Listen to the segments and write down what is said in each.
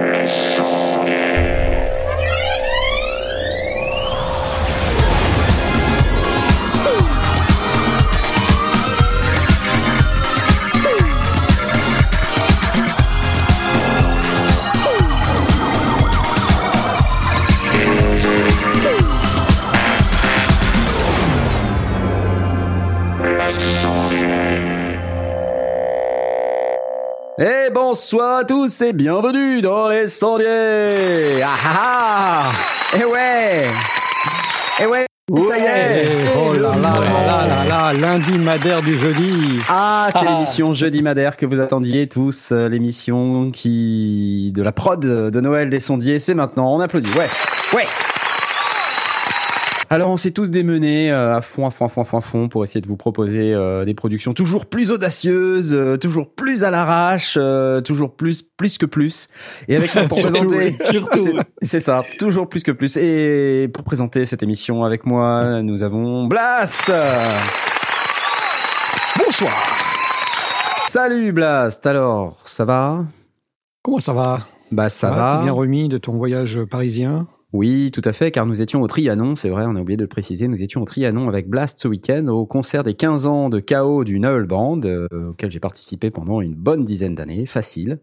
Et bonsoir à tous et bienvenue dans les sondiers Ah ah ah. Et ouais. Et ouais Ça y est. Oh là là là là là là, lundi madère du jeudi. Ah, c'est l'émission Jeudi Madère que vous attendiez tous, euh, l'émission qui de la prod de Noël des sondiers, c'est maintenant, on applaudit, ouais, ouais. Alors on s'est tous démenés euh, à fond, à fond, à fond, à fond, à fond pour essayer de vous proposer euh, des productions toujours plus audacieuses, euh, toujours plus à l'arrache, euh, toujours plus, plus que plus. Et avec nous pour Surtout, présenter, surtout. C'est- c'est ça, toujours plus que plus. Et pour présenter cette émission avec moi, nous avons Blast. Bonsoir. Salut Blast. Alors, ça va? Comment ça va? Bah ça va. T'es bien remis de ton voyage parisien? Oui, tout à fait, car nous étions au Trianon, c'est vrai, on a oublié de le préciser, nous étions au Trianon avec Blast ce week-end au concert des 15 ans de KO du Noel Band, euh, auquel j'ai participé pendant une bonne dizaine d'années, facile.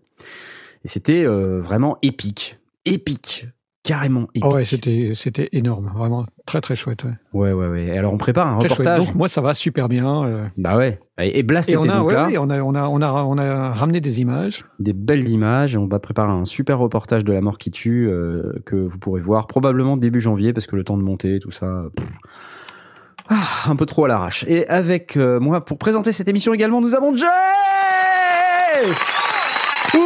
Et c'était euh, vraiment épique, épique, carrément épique. Oh ouais, c'était c'était énorme, vraiment très très chouette. Ouais. Ouais, ouais, alors on prépare un Très chouette. reportage. Donc moi ça va super bien. euh, Bah ouais. Et Blast et on a, donc ouais, là. on a on a on a on a ramené des images. des belles images on va préparer un super reportage de la mort qui tue euh, que vous pourrez voir probablement début janvier parce que le temps de monter tout ça pff. Ah, un peu trop à l'arrache et avec euh, moi pour présenter cette émission également nous avons Jay oui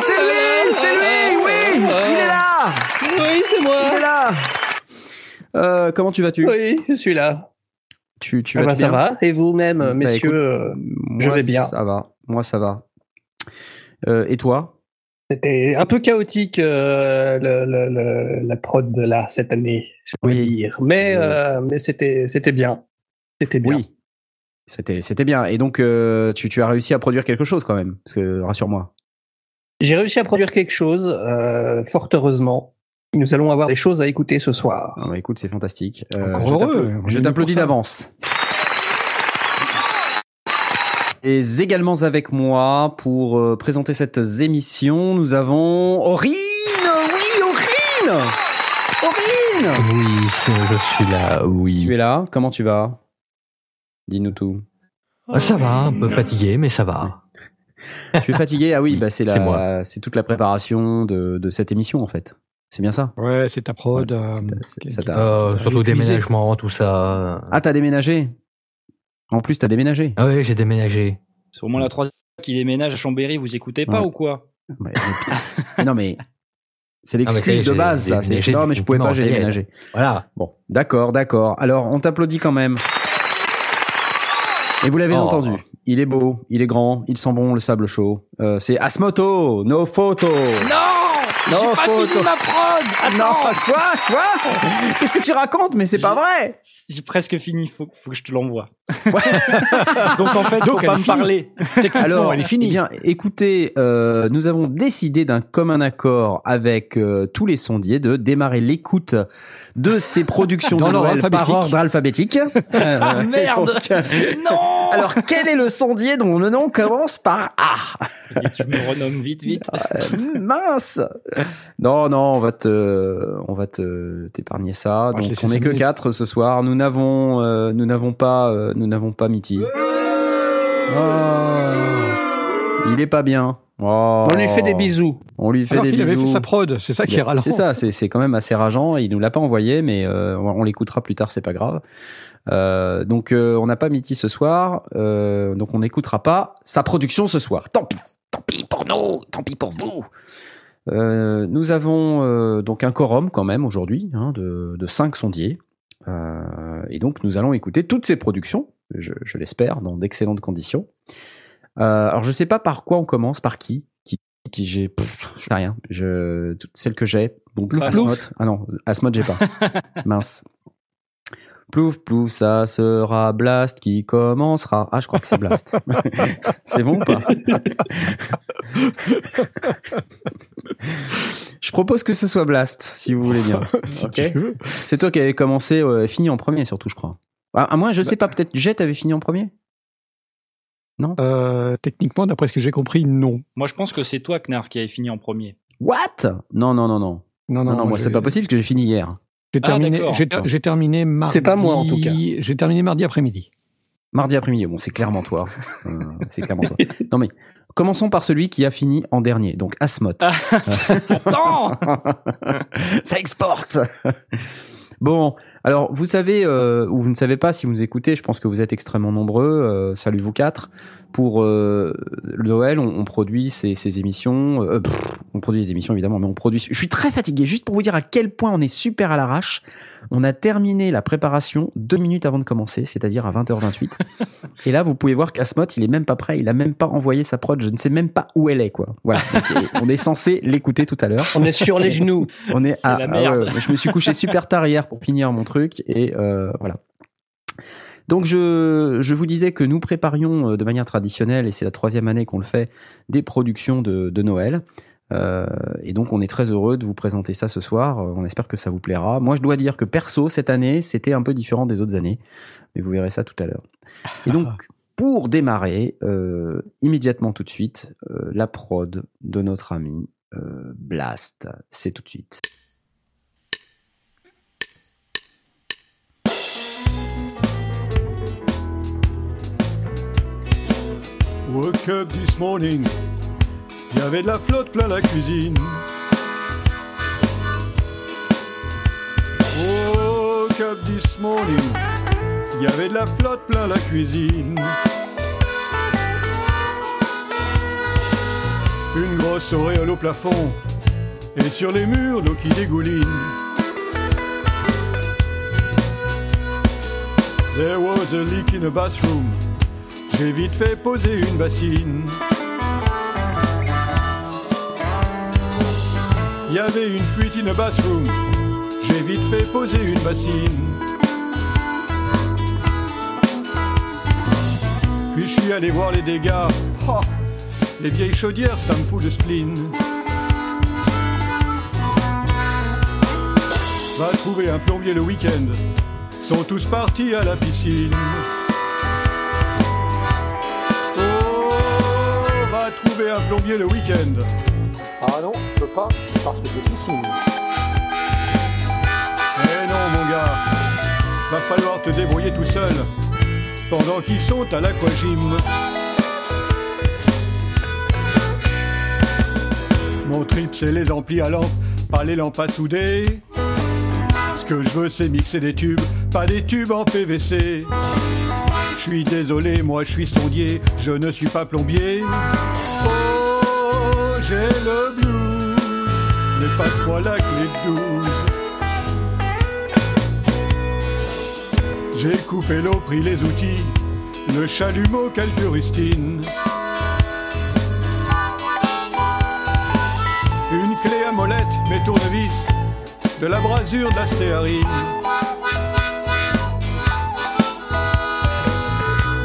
c'est lui c'est lui oui il est là Oui, c'est il moi. est là Euh, comment tu vas-tu? Oui, je suis là. tu, tu Ah vas ça bien va. Et vous-même, Bah, messieurs écoute, euh, je Moi, vais bien. ça va moi ça va Euh, et toi? C'était un peu chaotique euh, le, le- le- la prod de là cette année, je Oui. dire. Mais, mais c'était c'était bien. C'était bien. Oui. C'était, c'était bien. Et donc, tu, tu as réussi à produire quelque chose quand même. Parce que, rassure-moi. J'ai réussi à produire quelque chose, euh, fort heureusement. Nous allons avoir des choses à écouter ce soir. Ah bah, écoute, c'est fantastique. Encore je t'applaudis d'avance. Et également avec moi pour euh, présenter cette émission, nous avons Aurine Oui, Aurine Aurine Oui, je suis là, oui. Tu es là Comment tu vas? Dis-nous tout. Ah, ça va, un peu fatigué, mais ça va. Tu es fatigué? Ah oui, Oui, bah c'est la, c'est toute la préparation de, de cette émission en fait. C'est bien ça? Ouais, c'est ta prod. Ouais, euh, c'est- qui- ça qui- t'a- Euh, t'as surtout déménagement, tout ça. Ah, t'as déménagé? En plus, t'as déménagé. Ah oui, j'ai déménagé. C'est au moins la troisième fois qu'il déménage à Chambéry, vous écoutez pas Ouais. ou quoi? Mais- non, mais c'est Ah, mais l'excuse de base, ça. C'est déménagé, non, mais je pouvais pas, j'ai déménagé. Voilà. Bon, d'accord, d'accord. Alors, on t'applaudit quand même. Et vous l'avez Oh. entendu. Il est beau, il est grand, il sent bon le sable chaud. Euh, c'est Asmoto, no photo. Non Non, J'ai pas faut- fini ma prod Non, Attends quoi, quoi Qu'est-ce que tu racontes Mais c'est pas vrai. J'ai presque fini, faut, faut que je te l'envoie. Donc en fait, Donc, faut pas me parler. Alors, elle est finie. eh bien, écoutez, euh, nous avons décidé d'un commun accord avec euh, tous les sondiers de démarrer l'écoute de ces productions Dans de l'ordre Noël par alphabétique. ordre alphabétique. Ah Euh, merde donc, Non Alors, quel est le sondier dont le nom commence par A? Je me renomme vite, vite. Euh, Mince Non, non, on va te, on va te t'épargner ça. Ah, Donc, on n'est que minutes. quatre ce soir. Nous n'avons, euh, nous n'avons pas, euh, nous n'avons pas Mitty. Oh, il est pas bien. Oh. On lui fait des bisous. On lui fait Alors des qu'il avait fait sa prod, c'est ça qui est ralent. C'est ça, c'est c'est quand même assez rageant. Il nous l'a pas envoyé, mais euh, on l'écoutera plus tard, c'est pas grave. Euh, donc euh, on n'a pas Mitty ce soir, euh, donc on n'écoutera pas sa production ce soir. Tant pis, tant pis pour nous, tant pis pour vous. Euh, nous avons euh, donc un quorum quand même aujourd'hui hein, de, de cinq sondiers. Euh, et donc nous allons écouter toutes ces productions, je, je l'espère, dans d'excellentes conditions. Euh, alors je sais pas par quoi on commence, par qui, qui, qui j'ai, pff, je sais rien. Je, toutes celles que j'ai. Donc Plouf, Asmod. plouf. Ah non, Asmod j'ai pas. Mince. Plouf plouf, ça sera Blast qui commencera. Ah je crois que c'est Blast. c'est bon ou pas? Je propose que ce soit Blast, si vous voulez bien. Ok. C'est toi qui avais commencé, euh, fini en premier surtout, je crois. Ah, à moi, je sais pas, peut-être Jet avait fini en premier? Euh, techniquement, d'après ce que j'ai compris, non. Moi, je pense que c'est toi, Knarf, qui avait fini en premier. What? Non, non, non, non. Non, Non, non, moi, j'ai- c'est pas possible parce que j'ai fini hier. J'ai Ah, terminé, d'accord. j'ai ter- j'ai terminé mardi. C'est pas moi, en tout cas. J'ai terminé mardi après-midi. Mardi après-midi, bon, c'est clairement toi. Euh, c'est clairement toi. Non, mais commençons par celui qui a fini en dernier, donc Asmot. Attends Ça exporte Bon, alors vous savez, euh, ou vous ne savez pas si vous nous écoutez, je pense que vous êtes extrêmement nombreux, euh, salut vous quatre. Pour euh, le Noël, on, on produit ces, ces émissions, euh, pff, on produit les émissions évidemment, mais on produit... Je suis très fatigué, juste pour vous dire à quel point on est super à l'arrache. On a terminé la préparation deux minutes avant de commencer, c'est-à-dire à 20h28. Et là, vous pouvez voir qu'Asmot, il est même pas prêt, il a même pas envoyé sa prod, je ne sais même pas où elle est, quoi. Voilà, Donc, on est censé l'écouter tout à l'heure. On est sur les genoux. On est C'est à, la ah merde. je me suis couché super tard hier pour finir mon truc et euh, voilà. Donc je, je vous disais que nous préparions euh, de manière traditionnelle, et c'est la troisième année qu'on le fait, des productions de, de Noël. Euh, et donc on est très heureux de vous présenter ça ce soir. Euh, On espère que ça vous plaira. Moi je dois dire que perso, cette année, c'était un peu différent des autres années. Mais vous verrez ça tout à l'heure. Et donc pour démarrer, euh, immédiatement tout de suite, euh, la prod de notre ami Blast. C'est tout de suite. Woke up this morning, il y avait de la flotte plein la cuisine. Woke up this morning, il y avait de la flotte plein la cuisine. Une grosse auréole au plafond, et sur les murs l'eau qui dégouline. There was a leak in the bathroom. J'ai vite fait poser une bassine. Il y avait une fuite in a bathroom. J'ai vite fait poser une bassine. Puis je suis allé voir les dégâts. Les vieilles chaudières, ça me fout le spleen. Va trouver un plombier le week-end. Sont tous partis à la piscine. Trouver un plombier le week-end. Ah non, je peux pas, parce que j'ai piscine. Eh non, mon gars, va falloir te débrouiller tout seul pendant qu'ils sont à l'aquagym. Mon trip, c'est les amplis à lampe, pas les lampes à souder. Ce que je veux, c'est mixer des tubes, pas des tubes en PVC. Je suis désolé, moi je suis sondier, je ne suis pas plombier. J'ai le blues, mais pas trop la clé 12. J'ai coupé l'eau, pris les outils, le chalumeau, quelques rustines. Une clé à molette, mes tournevis, de la brasure, de la.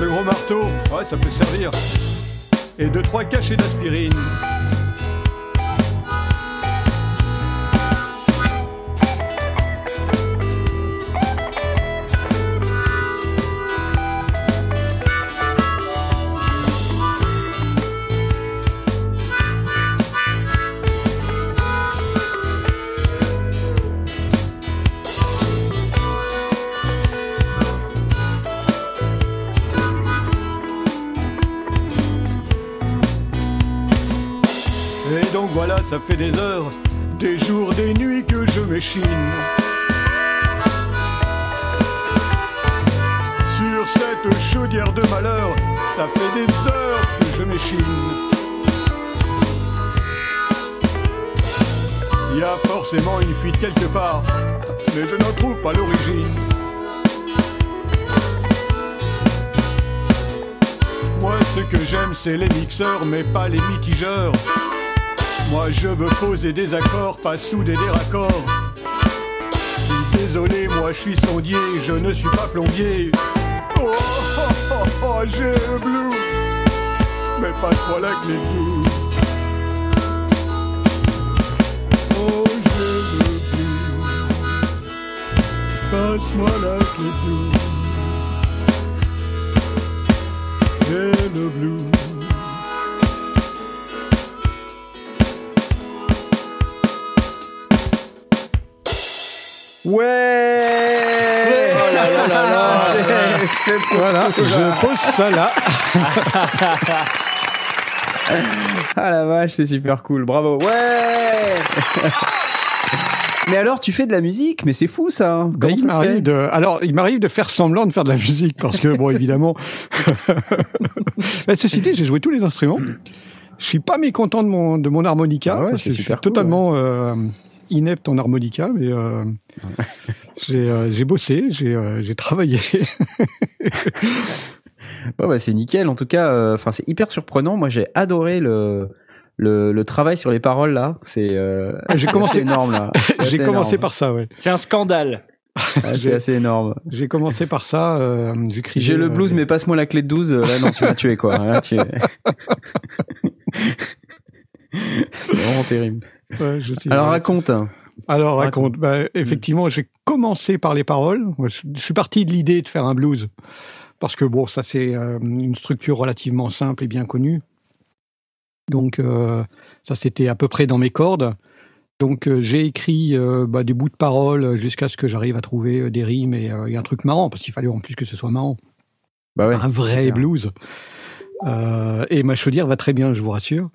Le gros marteau, ouais, ça peut servir. Et deux, trois cachets d'aspirine. Ça fait des heures, des jours, des nuits que je m'échine. Sur cette chaudière de malheur, ça fait des heures que je m'échine. Il y a forcément une fuite quelque part, mais je n'en trouve pas l'origine. Moi, ce que j'aime, c'est les mixeurs, mais pas les mitigeurs. Moi je veux poser des accords, pas souder des raccords. Désolé, moi je suis sondier, je ne suis pas plombier. Oh, oh, oh, oh j'ai le blue, mais oh, passe-moi la clé de Oh, j'ai le blue, passe-moi la clé de J'ai le blue. Ouais Oh là là là là. C'est- c'est trop Voilà, je pose ça là. Ah la vache, c'est super cool, bravo. Ouais Mais alors, tu fais de la musique, mais c'est fou ça. Comment il ça m'arrive de, alors, il m'arrive de faire semblant de faire de la musique parce que, bon, évidemment. Ben, ceci dit, j'ai joué tous les instruments. Je suis pas mécontent de mon, de mon harmonica. Ah ouais, parce c'est que je suis super cool, totalement euh, inepte en harmonica, mais euh, j'ai euh, j'ai bossé, j'ai euh, j'ai travaillé. Ouais, bah, c'est nickel. En tout cas, euh, enfin, c'est hyper surprenant. Moi, j'ai adoré le, le, le travail sur les paroles là. C'est euh, J'ai commencé- énorme là. C'est J'ai commencé énorme. par ça, ouais. C'est un scandale. Ah, c'est assez énorme. J'ai commencé par ça. Euh, J'ai le blues, mais passe-moi la clé de 12. Là, non, tu m'as tué quoi. Là, tu... c'est vraiment terrible. Ouais, je sais. Alors raconte. Alors Raconte. raconte. Bah, effectivement, j'ai commencé par les paroles. Je suis parti de l'idée de faire un blues parce que bon, ça c'est euh, une structure relativement simple et bien connue. Donc euh, ça c'était à peu près dans mes cordes. Donc euh, j'ai écrit bah, des bouts de paroles jusqu'à ce que j'arrive à trouver des rimes et, et un truc marrant parce qu'il fallait en plus que ce soit marrant, Bah ouais. un vrai blues. Et ma chaudière va très bien, je vous rassure.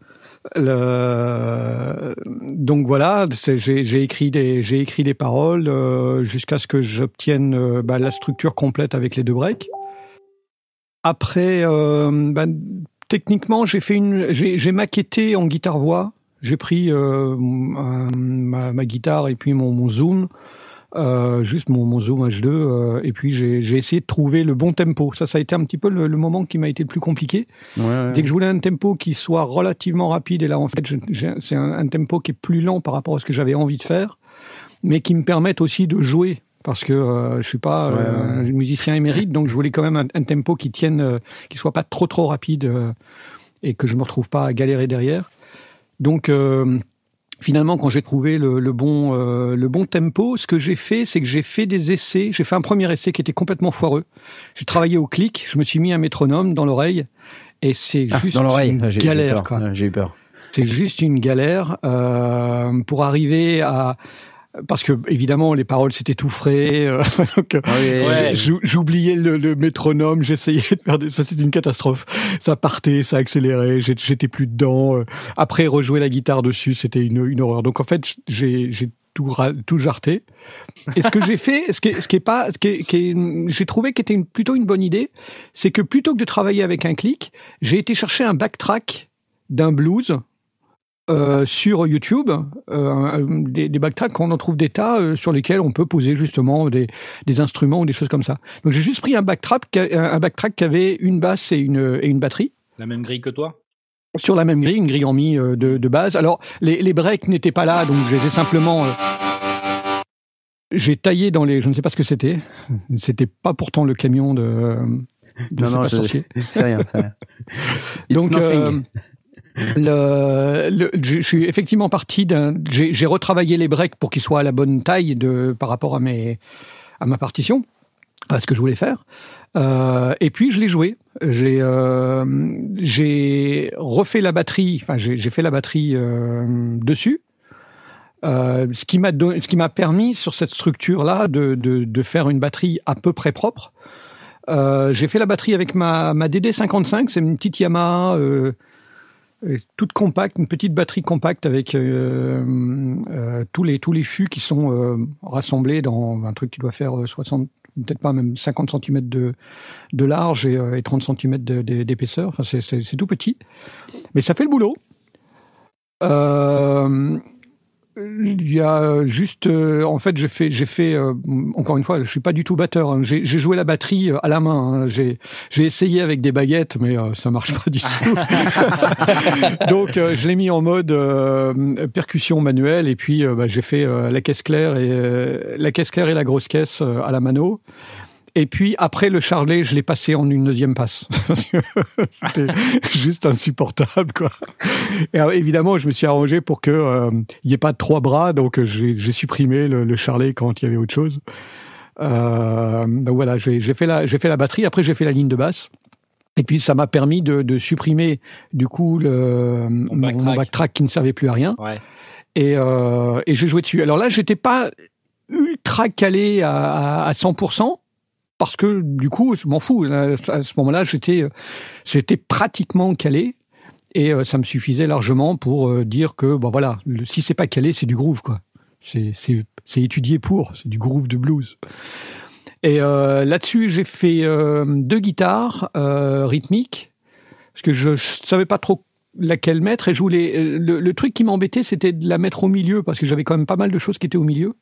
Donc voilà, j'ai écrit des j'ai écrit des paroles euh, jusqu'à ce que j'obtienne euh, bah, la structure complète avec les deux breaks. Après, euh, bah, techniquement, j'ai fait une j'ai maquetté en guitare voix. J'ai pris ma, guitare et puis mon zoom, euh, juste mon, mon zoom H2, euh, et puis j'ai j'ai essayé de trouver le bon tempo. Ça, ça a été un petit peu le, le moment qui m'a été le plus compliqué. Ouais, ouais. Dès que je voulais un tempo qui soit relativement rapide, et là en fait c'est un, un tempo qui est plus lent par rapport à ce que j'avais envie de faire, mais qui me permette aussi de jouer. Parce que euh, je suis pas euh, Ouais, un musicien émérite, donc je voulais quand même un, un tempo qui tienne, euh, qui soit pas trop trop rapide euh, et que je me retrouve pas à galérer derrière. Donc euh, finalement, quand j'ai trouvé le, le bon euh, le bon tempo, ce que j'ai fait, c'est que j'ai fait des essais. J'ai fait un premier essai qui était complètement foireux. J'ai travaillé au clic, je me suis mis un métronome dans l'oreille et c'est Ah, juste dans l'oreille. une Ah, j'ai- j'ai eu galère. Ouais, J'ai eu peur. C'est juste une galère euh, pour arriver à parce que évidemment les paroles c'était tout frais. euh, donc, Ah oui, Ouais. J'oubliais le, le métronome, j'essayais de faire des... ça c'était une catastrophe. Ça partait, ça accélérait, j'étais plus dedans. euh. Après rejouer la guitare dessus, c'était une, une horreur. Donc en fait j'ai j'ai tout tout jarté. Et ce que j'ai fait, ce qui est, ce qui est pas, ce qui est- qui est- j'ai trouvé qui était une- plutôt une bonne idée, c'est que plutôt que de travailler avec un clic, j'ai été chercher un backtrack d'un blues euh, sur YouTube, euh, des, des backtracks, on en trouve des tas euh, sur lesquels on peut poser justement des, des instruments ou des choses comme ça. Donc j'ai juste pris un backtrack, un backtrack qui avait une basse et une, et une batterie La même grille que toi? Sur la même grille, une grille en mi euh, de, de base. Alors les, les breaks n'étaient pas là, donc je les ai simplement euh, j'ai taillé dans les, je ne sais pas ce que c'était. C'était pas pourtant le camion de. de Non, C'est non, je- c'est rien, c'est rien. It's Donc, euh, le, le- je suis effectivement parti d'un. J'ai retravaillé les breaks pour qu'ils soient à la bonne taille de, par rapport à, mes, à ma partition, à ce que je voulais faire. Euh, et puis je l'ai joué. J'ai euh, refait la batterie. Enfin, j'ai fait la batterie euh, dessus. Euh, ce qui m'a ce qui m'a permis sur cette structure là de, de, de faire une batterie à peu près propre. Euh, j'ai fait la batterie avec ma, ma DD55, c'est une petite Yamaha euh, toute compacte, une petite batterie compacte avec euh, euh, tous les tous les fûts qui sont euh, rassemblés dans un truc qui doit faire euh, 60 peut-être pas même 50 cm de de large et, euh, et 30 cm d'épaisseur. Enfin c'est tout petit, mais ça fait le boulot. Euh, il y a juste, euh, en fait, j'ai fait, j'ai fait, euh, encore une fois, je suis pas du tout batteur. hein. J'ai j'ai joué la batterie euh, à la main. hein. J'ai j'ai essayé avec des baguettes, mais euh, ça marche pas du tout. Donc, euh, je l'ai mis en mode euh, percussion manuelle, et puis euh, bah, j'ai fait euh, la caisse claire et euh, la caisse claire et la grosse caisse euh, à la mano. Et puis après le charlet, je l'ai passé en une deuxième passe. C'était juste insupportable, quoi. Et euh, évidemment, je me suis arrangé pour que euh, il y ait pas trois bras, donc euh, j'ai supprimé le, le charlet quand il y avait autre chose. Euh, donc voilà, j'ai j'ai fait la j'ai fait la batterie. Après, j'ai fait la ligne de basse. Et puis ça m'a permis de, de supprimer du coup le mon, backtrack. mon backtrack qui ne servait plus à rien. Ouais. Et, euh, et j'ai joué dessus. Alors là, j'étais pas ultra calé à, à, à 100% parce que du coup, je m'en fous. À ce moment-là, j'étais j'étais pratiquement calé et euh, ça me suffisait largement pour euh, dire que bon voilà, le, si c'est pas calé, c'est du groove quoi. C'est c'est c'est étudié pour, c'est du groove de blues. Et euh, là-dessus, j'ai fait euh, deux guitares euh, rythmiques parce que je savais pas trop laquelle mettre et je voulais euh, le, le truc qui m'embêtait c'était de la mettre au milieu parce que j'avais quand même pas mal de choses qui étaient au milieu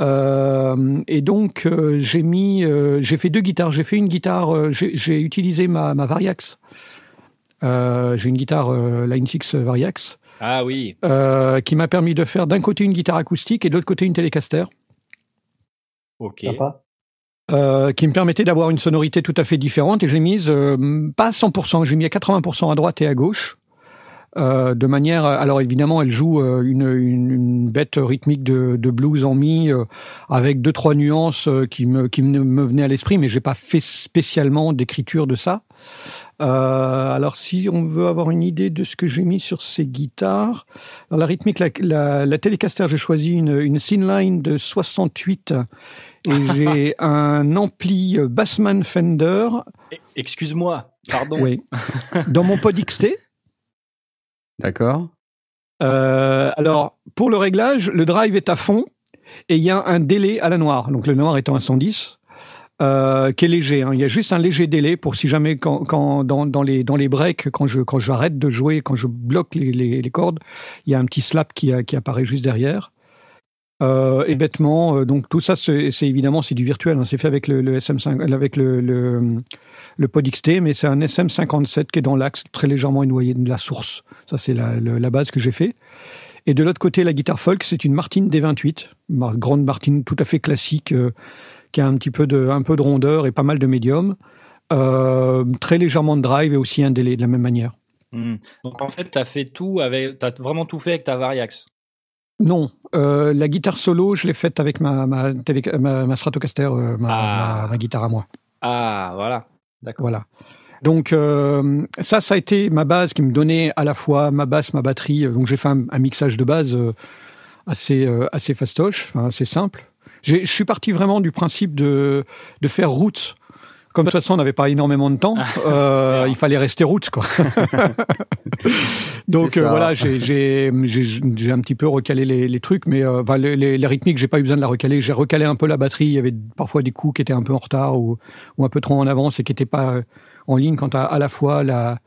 Euh, et donc euh, j'ai mis euh, j'ai fait deux guitares j'ai fait une guitare euh, j'ai utilisé ma, ma Variax Euh, j'ai une guitare euh, Line 6 Variax Ah oui. euh, qui m'a permis de faire d'un côté une guitare acoustique et de l'autre côté une Telecaster Ok. Euh, qui me permettait d'avoir une sonorité tout à fait différente et j'ai mise euh, pas à 100%, j'ai mis à 80% à droite et à gauche. Euh, de manière, alors évidemment, elle joue euh, une, une, une bête rythmique de, de blues en mi euh, avec deux trois nuances qui me qui me, venaient à l'esprit, mais j'ai pas fait spécialement d'écriture de ça. Euh, alors si on veut avoir une idée de ce que j'ai mis sur ces guitares, dans la rythmique, la, la, la Telecaster, j'ai choisi une, une Sinline de 68 et j'ai un ampli Bassman Fender, Eh, Excuse-moi. Pardon. oui, dans mon pod XT. D'accord. Euh, alors, pour le réglage, le drive est à fond et il y a un délai à la noire. Donc, le noir étant à 110, euh, qui est léger. hein. Il y a juste un léger délai pour si jamais, quand, dans, les breaks, quand je j'arrête de jouer, quand je bloque les, cordes, il y a un petit slap qui apparaît juste derrière. Euh, et bêtement, euh, donc tout ça, c'est évidemment c'est du virtuel. hein. C'est fait avec le, le SM5, avec le, le le pod XT, mais c'est un SM57 qui est dans l'axe, très légèrement éloigné de la source. Ça, c'est la, base que j'ai fait. Et de l'autre côté, la guitare folk, c'est une Martin D28, mar- grande Martin tout à fait classique, euh, qui a un petit peu de, un peu de rondeur et pas mal de médium. Euh, très légèrement de drive et aussi un délai de la même manière. Hmm. Donc en fait, t'as fait tout avec, t'as vraiment tout fait avec ta Variax. Non, euh, la guitare solo, je l'ai faite avec ma, ma, télé- ma, ma Stratocaster, euh, ma, Ah. ma- guitare à moi. Ah, voilà. D'accord. Voilà. Donc euh, ça, ça a été ma base qui me donnait à la fois ma basse, ma batterie. Donc j'ai fait un, un mixage de base euh, assez euh, assez fastoche, enfin, assez simple. J'ai- Je suis parti vraiment du principe de de faire roots. Comme de toute façon on n'avait pas énormément de temps, euh, il fallait rester roots quoi. Donc euh, voilà, j'ai un petit peu recalé les, les trucs, mais euh, les, les, rythmiques, j'ai pas eu besoin de la recaler. J'ai recalé un peu la batterie. Il y avait parfois des coups qui étaient un peu en retard ou ou un peu trop en avance et qui n'étaient pas euh, en ligne quand à, à la fois la,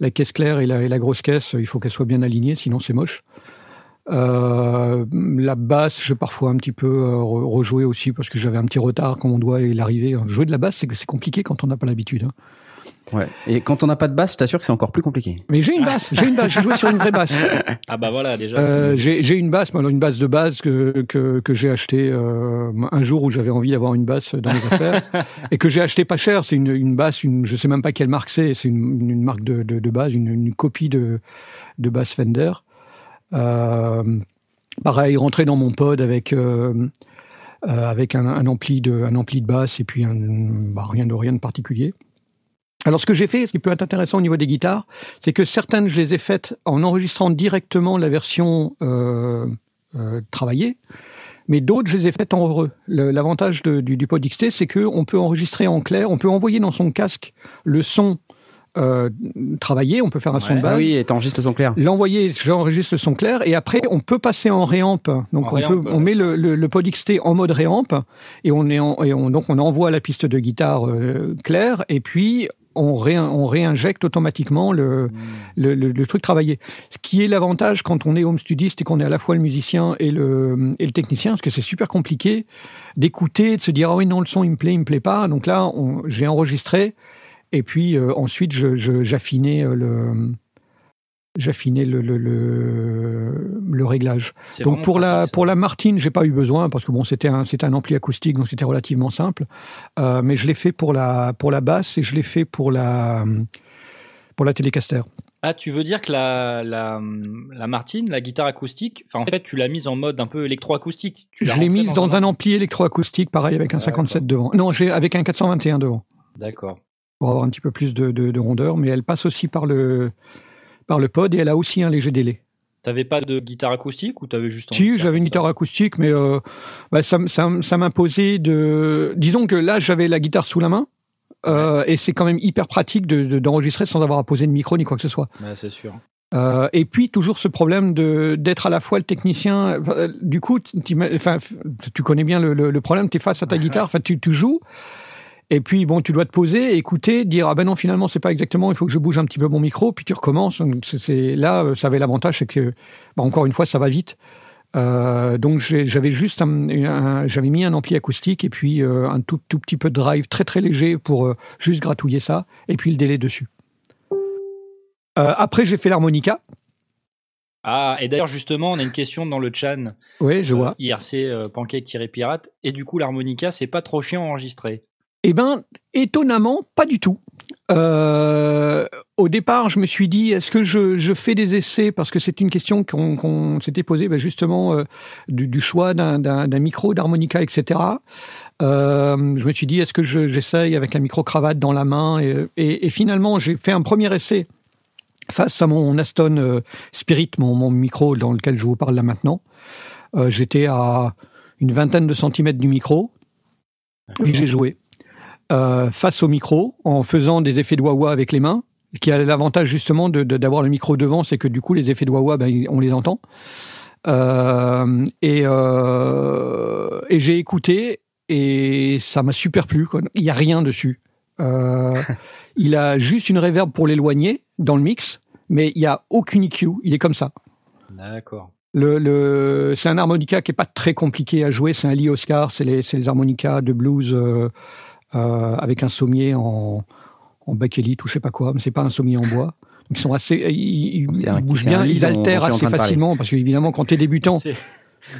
la caisse claire et la, et la grosse caisse, il faut qu'elles soient bien alignées, sinon c'est moche. Euh, la basse, j'ai parfois un petit peu euh, re- rejoué aussi parce que j'avais un petit retard quand mon doigt est l'arrivée. Jouer de la basse, c'est que c'est compliqué quand on n'a pas l'habitude. hein. Ouais. Et quand on n'a pas de basse, je t'assure que c'est encore plus compliqué. Mais j'ai une basse, j'ai une basse, j'ai joué sur une vraie basse. Ah bah voilà, déjà. Euh, j'ai une basse, mais alors une basse de base que, que, que j'ai acheté euh, un jour où j'avais envie d'avoir une basse dans les affaires et que j'ai acheté pas cher. C'est une, une basse, une, je sais même pas quelle marque c'est. C'est une, une marque de, de, de base, une, une copie de, de basse Fender. Euh, pareil, rentré dans mon pod avec euh, euh, avec un, ampli de un ampli de basse et puis un, bah, rien de rien de particulier. Alors, ce que j'ai fait, ce qui peut être intéressant au niveau des guitares, c'est que certaines, je les ai faites en enregistrant directement la version travaillée, mais d'autres, je les ai faites en heureux. L'avantage du, du Pod XT, c'est que on peut enregistrer en clair, on peut envoyer dans son casque le son euh, travaillé, on peut faire un son de base. Ah oui, et t'enregistres le son clair. L'envoyer, j'enregistre le son clair et après on peut passer en réamp. Donc En on réamp, peut, ouais. on met le, le, le pod XT en mode réamp et on est en- et on, donc on envoie la piste de guitare euh, claire et puis on, ré, on réinjecte automatiquement le, le, le, le truc travaillé. Ce qui est l'avantage quand on est home studiste et qu'on est à la fois le musicien et le, et le technicien, parce que c'est super compliqué d'écouter, de se dire ah oui non le son il me plaît, il me plaît pas. Donc là on- j'ai enregistré et puis euh, ensuite j'affinais euh, le j'affinais le, le, le, le réglage. Donc pour la ça. pour la Martine, j'ai pas eu besoin parce que bon c'était un ampli acoustique donc c'était relativement simple. Euh, mais je l'ai fait pour la pour la basse et je l'ai fait pour la pour la Telecaster. Ah, tu veux dire que la, la, la Martine, la guitare acoustique, enfin en fait tu l'as mise en mode un peu électroacoustique. Je l'ai mise dans un ampli électroacoustique, pareil, avec un D'accord. 57 devant. Non, j'ai avec un 421 devant, D'accord. Pour avoir un petit peu plus de, de, de rondeur, mais elle passe aussi par le, par le pod et elle a aussi un léger délai. T'avais pas de guitare acoustique ou t'avais juste Si, j'avais une guitare acoustique, mais euh, bah, ça, ça, ça m'imposait de. Disons que là, j'avais la guitare sous la main, euh, et c'est quand même hyper pratique de- de- d'enregistrer sans avoir à poser de micro ni quoi que ce soit. Ouais, c'est sûr. Euh, et puis toujours ce problème de d'être à la fois le technicien. Du coup, tu connais bien le, le, le problème. Tu es face à ta guitare, enfin, tu, tu joues. Et puis bon, tu dois te poser, écouter, dire ah ben non finalement c'est pas exactement. Il faut que je bouge un petit peu mon micro, puis tu recommences. C'est- là, euh, ça avait l'avantage, c'est que bah, encore une fois, ça va vite. Euh, donc j'avais juste un, un- j'avais mis un ampli acoustique et puis euh, un tout, tout petit peu de drive très très léger pour euh, juste gratouiller ça et puis le délai dessus. Après j'ai fait l'harmonica. Ah, et d'ailleurs justement, on a une question dans le chat. Oui, je vois. IRC euh, pancake-pirate. Et du coup, l'harmonica, c'est pas trop chiant à enregistrer. Eh ben, étonnamment, pas du tout. Euh, au départ, je me suis dit, est-ce que je, je fais des essais? Parce que c'est une question qu'on s'était posée ben, justement euh, du, du choix d'un- micro, d'harmonica, etc. Euh, je me suis dit, est-ce que je- j'essaye avec un micro-cravate dans la main? Et, et- et finalement, j'ai fait un premier essai face à mon Aston Spirit, mon, mon micro dans lequel je vous parle là maintenant. J'étais à une vingtaine de centimètres du micro et j'ai joué euh, face au micro en faisant des effets de wah-wah avec les mains, qui a l'avantage justement de- de- d'avoir le micro devant, c'est que du coup les effets de wah-wah, ben, on les entend. Euh, et euh, et j'ai écouté et ça m'a super plu. quoi. Il y a rien dessus. Euh, il a juste une reverb pour l'éloigner dans le mix, mais il y a aucune EQ. Il est comme ça. D'accord. Le, le, c'est un harmonica qui est pas très compliqué à jouer. C'est un Lee Oscar. C'est les, c'est les harmonicas de blues euh, avec un sommier en, en bakélite ou je sais pas quoi, mais c'est pas un sommier en bois. Donc ils sont assez, ils, un- bougent bien, ils dont- dont altèrent assez facilement parce qu'évidemment quand tu es débutant,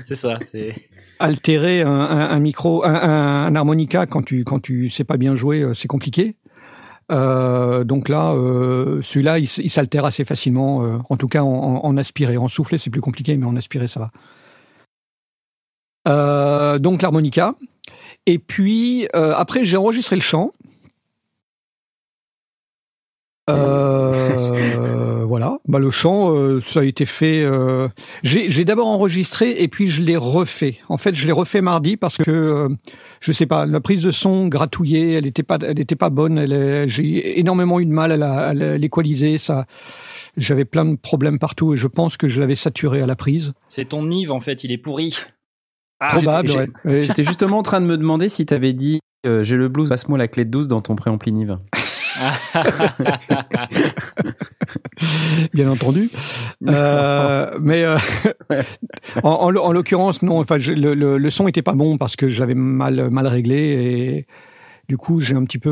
C'est ça. Altérer un, un- un micro, un, un- un harmonica quand tu quand tu sais pas bien jouer, euh, c'est compliqué. Euh, donc là, euh, celui-là, il, s'altère assez facilement. euh, en tout cas, en, en, en aspiré, en soufflé, c'est plus compliqué, mais en aspiré, ça va. Euh, donc l'harmonica. Et puis euh, après, j'ai enregistré le chant. Euh, voilà. Bah, le chant, euh, ça a été fait. euh, J'ai d'abord enregistré et puis je l'ai refait. En fait, je l'ai refait mardi parce que euh, je sais pas, la prise de son gratouillée, elle était pas, elle était pas bonne. J'ai énormément eu de mal à l'équaliser. Ça, j'avais plein de problèmes partout et je pense que je l'avais saturé à la prise. c'est ton Nive en fait. Il est pourri. Ah, Probable. j'ai- ouais. Ouais. J'étais justement en train de me demander si t'avais dit euh, j'ai le blues, passe-moi la clé de 12 dans ton préampli Nive. bien entendu. Euh, mais euh, en, en l'o- en l'occurrence, non. Enfin, je- le, le, le son était pas bon parce que j'avais mal mal réglé et du coup, j'ai un petit peu.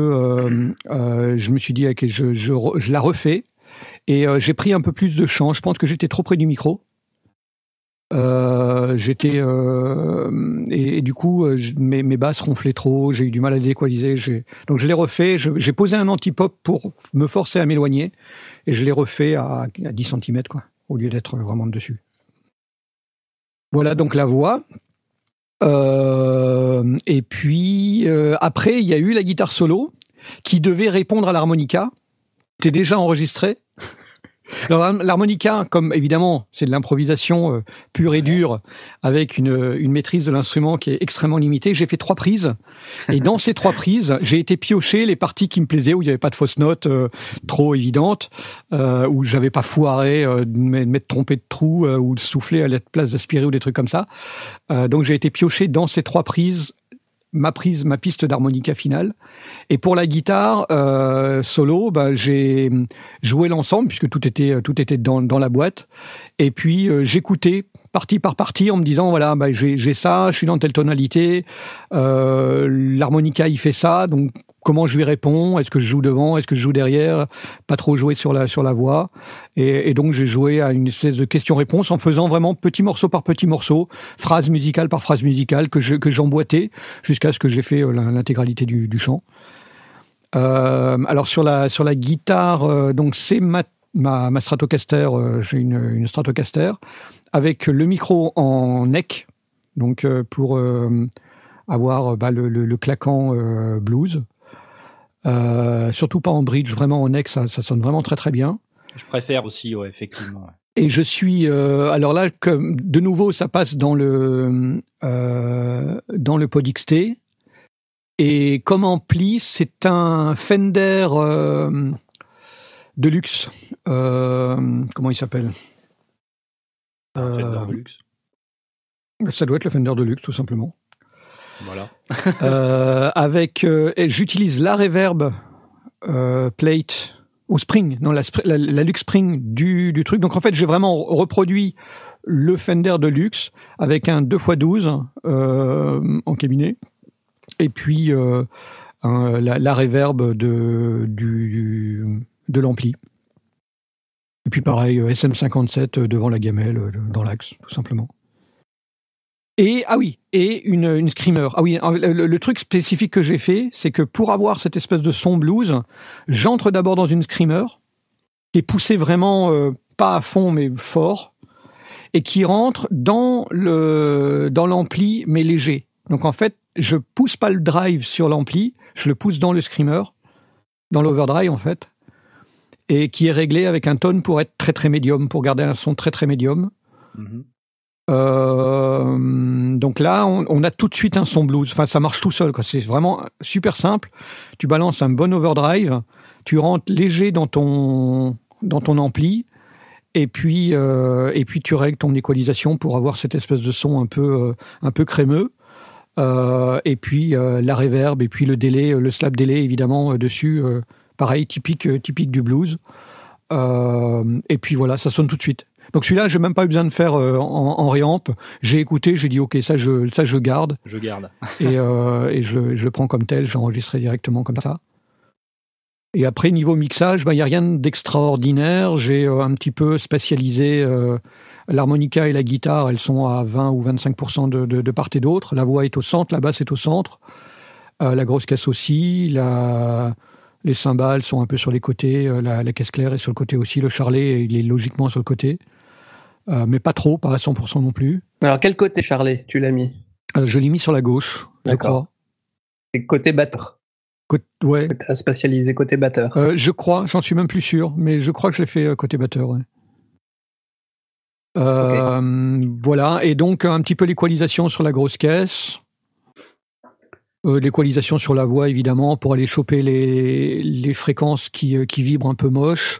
euh, je me suis dit, ok, je, je, je la refais et j'ai pris un peu plus de champ. Je pense que j'étais trop près du micro. Euh, j'étais euh, et, du coup euh, mes, basses ronflaient trop j'ai eu du mal à les équaliser donc je l'ai refait j'ai posé un anti-pop pour me forcer à m'éloigner et je l'ai refait à, à 10 cm, quoi, au lieu d'être vraiment dessus. Voilà donc la voix. Et puis après, il y a eu la guitare solo qui devait répondre à l'harmonica. C'était déjà enregistré. Alors l'har- l'harmonica, comme évidemment c'est de l'improvisation euh, pure et dure, avec une, une maîtrise de l'instrument qui est extrêmement limitée, j'ai fait trois prises. Et dans ces trois prises, j'ai été piocher les parties qui me plaisaient, où il n'y avait pas de fausses notes euh, trop évidentes, euh, où j'avais pas foiré euh, de m'être trompé de trou ou de souffler à la place d'aspirer ou des trucs comme ça. Donc j'ai été pioché dans ces trois prises ma prise, ma piste d'harmonica finale. Et pour la guitare euh, solo, bah, j'ai joué l'ensemble puisque tout était tout était dans, dans la boîte. Et puis euh, j'écoutais partie par partie en me disant voilà bah, j'ai ça, je suis dans telle tonalité, euh, l'harmonica il fait ça, donc comment je lui réponds? Est-ce que je joue devant? Est-ce que je joue derrière? Pas trop jouer sur la sur la voix. Et, donc j'ai joué à une espèce de question-réponse en faisant vraiment petit morceau par petit morceau, phrase musicale par phrase musicale que je que j'emboîtais jusqu'à ce que j'ai fait euh, l'intégralité du, du chant. Euh, alors sur la sur la guitare, euh, donc c'est ma ma, ma Stratocaster, j'ai une, une Stratocaster, avec le micro en neck, donc pour avoir bah, le, le- claquant blues. Euh, surtout pas en bridge, vraiment en neck, ça, ça sonne vraiment très très bien. Je préfère aussi, ouais, effectivement. ouais. Et je suis euh, alors là, comme de nouveau, ça passe dans le euh, dans le Pod XT. Et comme ampli, c'est un Fender euh, Deluxe. Euh, comment il s'appelle? Un Fender Euh, Deluxe. Ça doit être le Fender Deluxe, tout simplement. Voilà. Euh, avec, euh, j'utilise la reverb euh, plate ou spring, non la, la, Lux Spring du, du truc. Donc en fait, j'ai vraiment reproduit le Fender Deluxe avec un 2x12 euh, en cabinet et puis la, la reverb de, du, de l'ampli. Et puis pareil, euh, SM57 devant la gamelle dans l'axe, tout simplement. Et ah oui, et une, screamer. Ah oui, le, truc spécifique que j'ai fait, c'est que pour avoir cette espèce de son blues, j'entre d'abord dans une screamer qui est poussée vraiment euh, pas à fond mais fort et qui rentre dans le dans l'ampli mais léger. Donc en fait, je pousse pas le drive sur l'ampli, je le pousse dans le screamer, dans l'overdrive en fait, et qui est réglé avec un tone pour être très très médium, pour garder un son très très médium. Mhm. Euh, donc là, on, a tout de suite un son blues. Enfin, ça marche tout seul. C'est vraiment super simple. Tu balances un bon overdrive, tu rentres léger dans ton dans ton ampli, et puis euh, et puis tu règles ton équalisation pour avoir cette espèce de son un peu euh, un peu crémeux. Et puis la reverb, et puis le délai, le slap délai évidemment dessus. pareil, typique typique du blues. Et puis voilà, ça sonne tout de suite. Donc celui-là, j'ai même pas eu besoin de faire euh, en, en réamp. J'ai écouté, j'ai dit ok, ça je ça je garde Je garde. et, euh, et je, le- je le prends comme tel, j'enregistrerai directement comme ça. Et après niveau mixage, il n'y a rien d'extraordinaire. J'ai euh, un petit peu spatialisé l'harmonica et la guitare. Elles sont à 20 ou 25 de, de, de part et d'autre. La voix est au centre, la basse est au centre, la grosse caisse aussi. La, les cymbales sont un peu sur les côtés. la, la caisse claire est sur le côté aussi. Le charlet, il est logiquement sur le côté. Euh, mais pas trop, pas à 100% non plus. Alors, quel côté, Charlet, tu l'as mis? Euh, je l'ai mis sur la gauche, je crois. C'est côté batteur. Côté- ouais, Tu as spatialisé côté batteur. Euh, je crois, j'en suis même plus sûr, mais je crois que je l'ai fait côté batteur. ouais. Voilà, et donc un petit peu l'équalisation sur la grosse caisse. L'équalisation sur la voix, évidemment, pour aller choper les, les fréquences qui, qui vibrent un peu moche.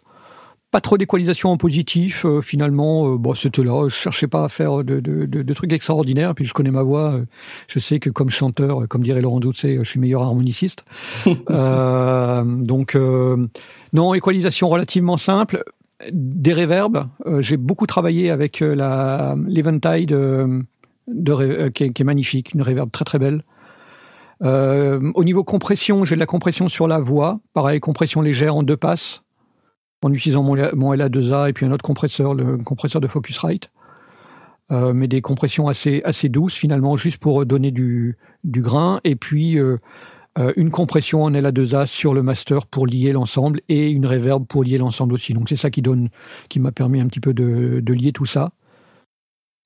Pas trop d'équalisation en positif, euh, finalement. euh, bon, c'était là. Je cherchais pas à faire de, de, de- de trucs extraordinaires. Puis je connais ma voix. euh, je sais que comme chanteur, euh, comme dirait Laurent Doucet, je suis meilleur harmoniciste. Euh, donc, euh, non, équalisation relativement simple. Des réverbes. Euh, J'ai beaucoup travaillé avec euh, la l'Eventide euh, euh, qui, est, qui est magnifique, une réverb très très belle. Euh, au niveau compression, j'ai de la compression sur la voix. Pareil, compression légère en deux passes, en utilisant mon, mon LA2A et puis un autre compresseur, le compresseur de Focusrite. Euh, mais des compressions assez, douces finalement, juste pour donner du, grain. Et puis euh, euh, une compression en LA2A sur le master pour lier l'ensemble et une reverb pour lier l'ensemble aussi. Donc c'est ça qui donne, qui m'a permis un petit peu de, lier tout ça.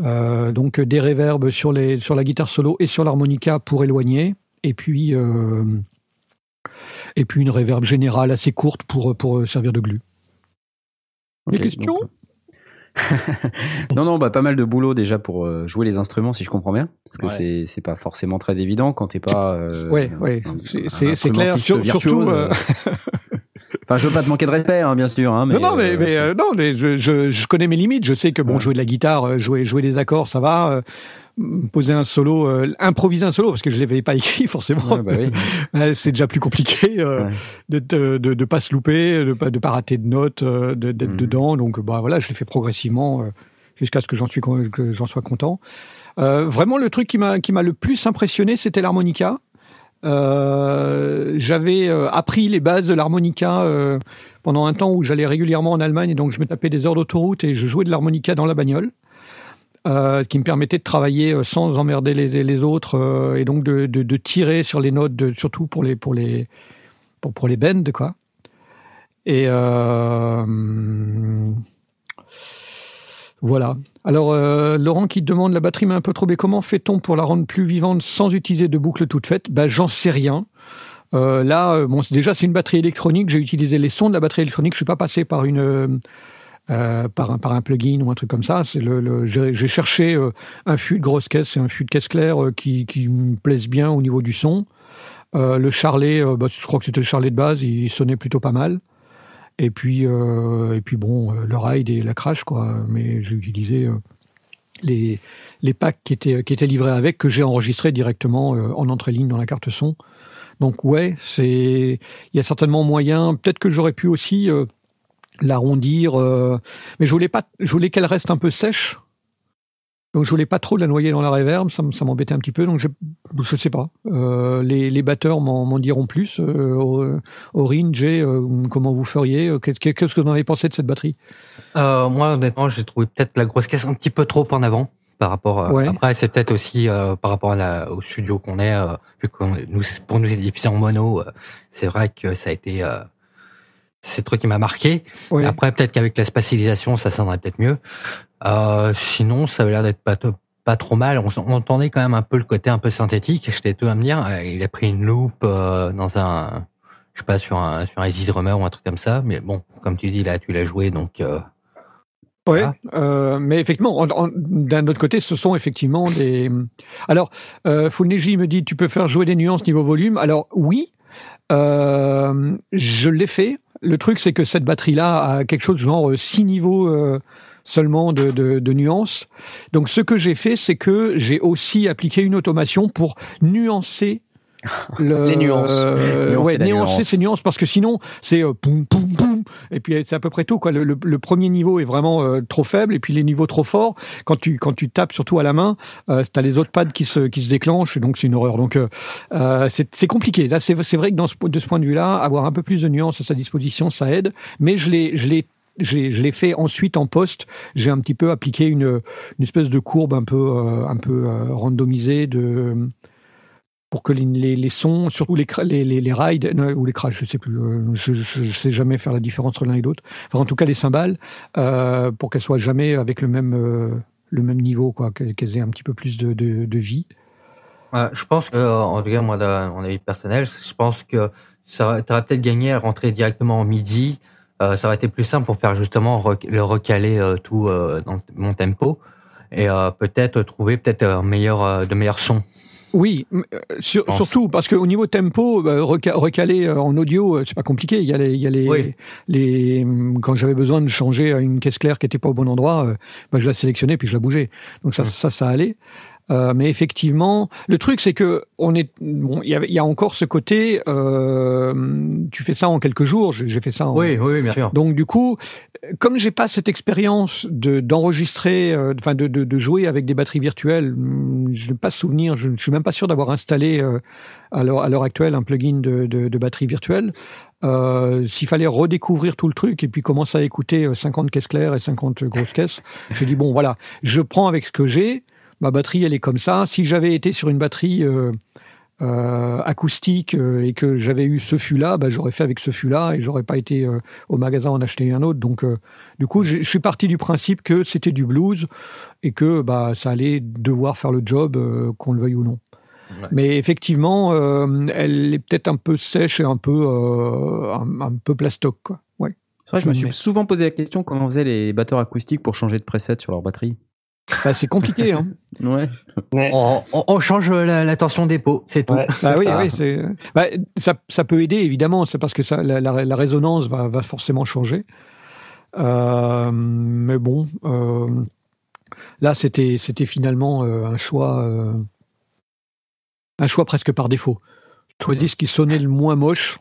Euh, donc euh, des reverbs sur, la guitare solo et sur l'harmonica pour éloigner, et puis euh, une reverb générale assez courte pour pour servir de glue. Des questions donc- non, non, bah, pas mal de boulot déjà pour euh, jouer les instruments, si je comprends bien. Parce que Ouais. c'est pas forcément très évident quand t'es pas. euh, Ouais, ouais, c'est- clair. Sur- surtout. euh, Enfin, je veux pas te manquer de respect, hein, bien sûr. Hein, mais, non, non, mais, euh, mais, euh, non, mais je, je, je connais mes limites. Je sais que bon, Ouais. jouer de la guitare, euh, jouer, jouer des accords, ça va. Poser un solo, euh, improviser un solo, parce que je l'avais pas écrit forcément. ouais, bah oui. C'est déjà plus compliqué euh, Ouais. de, de pas se louper, de pas, de pas rater de notes, euh, d'être Mhm. dedans. Donc, bah voilà, je l'ai fait progressivement euh, jusqu'à ce que j'en suis con- que j'en sois content. Vraiment, le truc qui m'a qui m'a le plus impressionné, c'était l'harmonica. J'avais appris les bases de l'harmonica pendant un temps où j'allais régulièrement en Allemagne, et donc je me tapais des heures d'autoroute et je jouais de l'harmonica dans la bagnole. Euh, qui me permettait de travailler euh, sans emmerder les, autres euh, et donc de, tirer sur les notes, surtout pour les pour les pour, les bends quoi. Et euh, voilà. Alors, Laurent qui demande la batterie mais un peu trop, comment fait-on pour la rendre plus vivante sans utiliser de boucle toute faite Ben, j'en sais rien. Là, bon, déjà, c'est une batterie électronique. J'ai utilisé les sons de la batterie électronique. Je suis pas passé par une euh, par un plugin ou un truc comme ça. J'ai cherché euh, un fût de grosse caisse et un fût de caisse claire euh, qui me plaisent bien au niveau du son. Le charlet, bah, je crois que c'était le charlet de base. Il sonnait plutôt pas mal. Et puis et puis bon, le ride et la crash quoi. Mais j'ai utilisé les packs qui étaient livrés avec que j'ai enregistrés directement en entrée ligne dans la carte son. Donc ouais, c'est il y a certainement moyen. Peut-être que j'aurais pu aussi l'arrondir, euh, mais je voulais pas, je voulais qu'elle reste un peu sèche. Donc je voulais pas trop la noyer dans la reverb, ça, m'embêtait un petit peu. Donc je, je sais pas. Euh, les, les batteurs m'en diront plus. Euh, Aurine, Jay, euh, comment vous feriez Qu'est- Qu'est-ce que vous en avez pensé de cette batterie? Moi, honnêtement, j'ai trouvé peut-être la grosse caisse un petit peu trop en avant par rapport. euh, Ouais. Après, c'est peut-être aussi euh, par rapport à la, au studio qu'on est, euh, vu qu'on nous, pour nous diffusé en mono. euh, c'est vrai que ça a été. C'est le truc qui m'a marqué. Après, peut-être qu'avec la spatialisation, ça sonnerait peut-être mieux. Euh, sinon, ça avait l'air d'être pas, pas trop mal. On, on entendait quand même un peu le côté un peu synthétique. J'étais tout à me dire, euh, il a pris une loupe euh, dans un, je sais pas, sur un, sur un Easy Drummer ou un truc comme ça. Mais bon, comme tu dis, là, tu l'as joué, donc. Euh, euh, mais effectivement, en- en- d'un autre côté, ce sont effectivement des. Alors, euh, Fulneji me dit, tu peux faire jouer des nuances niveau volume. Alors oui, euh, je l'ai fait. Le truc, c'est que cette batterie-là a quelque chose de genre 6 niveaux euh, seulement de, de, de nuances. Donc, ce que j'ai fait, c'est que j'ai aussi appliqué une automation pour nuancer. Le, Les nuances. euh, Nuancer ouais, la nuancer nuance. ces nuances parce que sinon c'est euh, poum poum poum et puis c'est à peu près tout quoi. Le, premier niveau est vraiment euh, trop faible et puis les niveaux trop forts quand tu quand tu tapes surtout à la main, euh, t'as les autres pads qui se qui se déclenchent donc c'est une horreur. Donc euh, euh, c'est compliqué. Là c'est vrai que de ce point de vue-là, avoir un peu plus de nuances à sa disposition, ça aide. Mais je l'ai je l'ai fait ensuite en poste. J'ai un petit peu appliqué une, une espèce de courbe un peu, euh, un peu randomisée de, pour que les, sons, surtout les, rides, ou les crashs, je sais plus, euh, je, je sais jamais faire la différence entre l'un et l'autre. Enfin, en tout cas, les cymbales, euh, pour qu'elles soient jamais avec le même, euh, niveau, qu'elles aient un petit peu plus de, vie. Je pense que, en tout cas, moi, dans mon avis personnel, je pense que ça aurait peut-être gagné à rentrer directement en midi. Ça aurait été plus simple pour faire justement le recaler tout dans mon tempo et peut-être trouver peut-être de meilleurs sons. Oui, euh, sur- surtout parce qu'au niveau tempo, reca- recaler euh, en audio, euh, c'est pas compliqué. Il y a les, il y a les, Oui. les hum, quand j'avais besoin de changer une caisse claire qui était pas au bon endroit, euh, bah, je la sélectionnais puis je la bougeais. Donc ça, Mm. ça, ça allait. Euh, mais effectivement, le truc c'est que on est, bon, il y, a- il y a encore ce côté, euh, tu fais ça en quelques jours. J'ai j'ai fait ça. En, Oui, oui, bien sûr. donc du coup, comme j'ai pas cette expérience de d'enregistrer, euh, enfin de, de, de jouer avec des batteries virtuelles, hum, je n'ai pas souvenir, je ne suis même pas sûr d'avoir installé à l'heure à l'heure actuelle un plugin de, de, de batterie virtuelle. Euh, S'il fallait redécouvrir tout le truc et puis commencer à écouter euh, 50 caisses claires et 50 grosses caisses, je dis bon voilà, je prends avec ce que j'ai. Ma batterie, elle est comme ça. Si j'avais été sur une batterie euh, euh, acoustique euh, et que j'avais eu ce fût-là, bah, j'aurais fait avec ce fût-là et j'aurais pas été euh, au magasin en acheter un autre. Donc, euh, du coup, je suis parti du principe que c'était du blues et que bah, ça allait devoir faire le job, euh, qu'on le veuille ou non. Ouais. Mais effectivement, euh, elle est peut-être un peu sèche et un peu, euh, un, un peu plastoc. Quoi. Ouais. C'est vrai, je me suis souvent posé la question comment faisaient les batteurs acoustiques pour changer de preset sur leur batterie. Bah, c'est compliqué. Hein. Ouais. Ouais. On, on- on change la, la tension des pots, c'est tout. Ouais, Bah c'est oui, ça. oui, c'est- bah, ça, ça peut aider évidemment, c'est parce que ça, la, la- la résonance va, va forcément changer. Euh, mais bon, euh, là c'était c'était finalement euh, un choix euh, un choix presque par défaut. Choisis ce qui sonnait le moins moche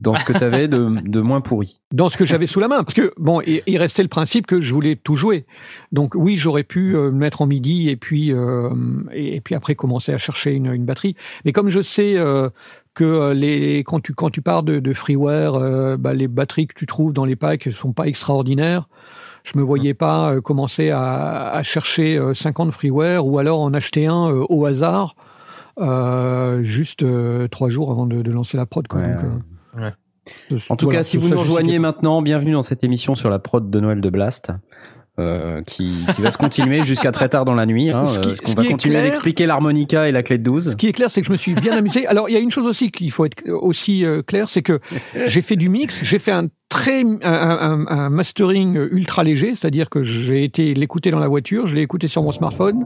Dans ce que tu avais de, de moins pourri. dans ce que j'avais sous la main. Parce que, bon, il, restait le principe que je voulais tout jouer. Donc, oui, j'aurais pu euh, me mettre en midi et puis, euh, et, puis après commencer à chercher une, une batterie. Mais comme je sais euh, que les, quand, tu, quand tu pars de, de freeware, euh, bah, les batteries que tu trouves dans les packs sont pas extraordinaires. Je me voyais pas euh, commencer à, à chercher euh, 50 freeware ou alors en acheter un au hasard, juste trois jours avant de, de lancer la prod. Quoi. Ouais, Donc, ouais. En tout Voilà, cas, si vous nous rejoignez maintenant, bienvenue dans cette émission sur la prod de Noël de Blast. euh, qui, qui va se continuer jusqu'à très tard dans la nuit. Hein, Ce qui- euh, parce qu'on ce va continuer clair- d'expliquer l'harmonica et la clé de 12. Ce qui est clair, c'est que je me suis bien amusé. Alors, il y a une chose aussi qu'il faut être aussi euh, clair, c'est que j'ai fait du mix, j'ai fait un très un, un- un mastering ultra léger, c'est-à-dire que j'ai été l'écouter dans la voiture, je l'ai écouté sur mon smartphone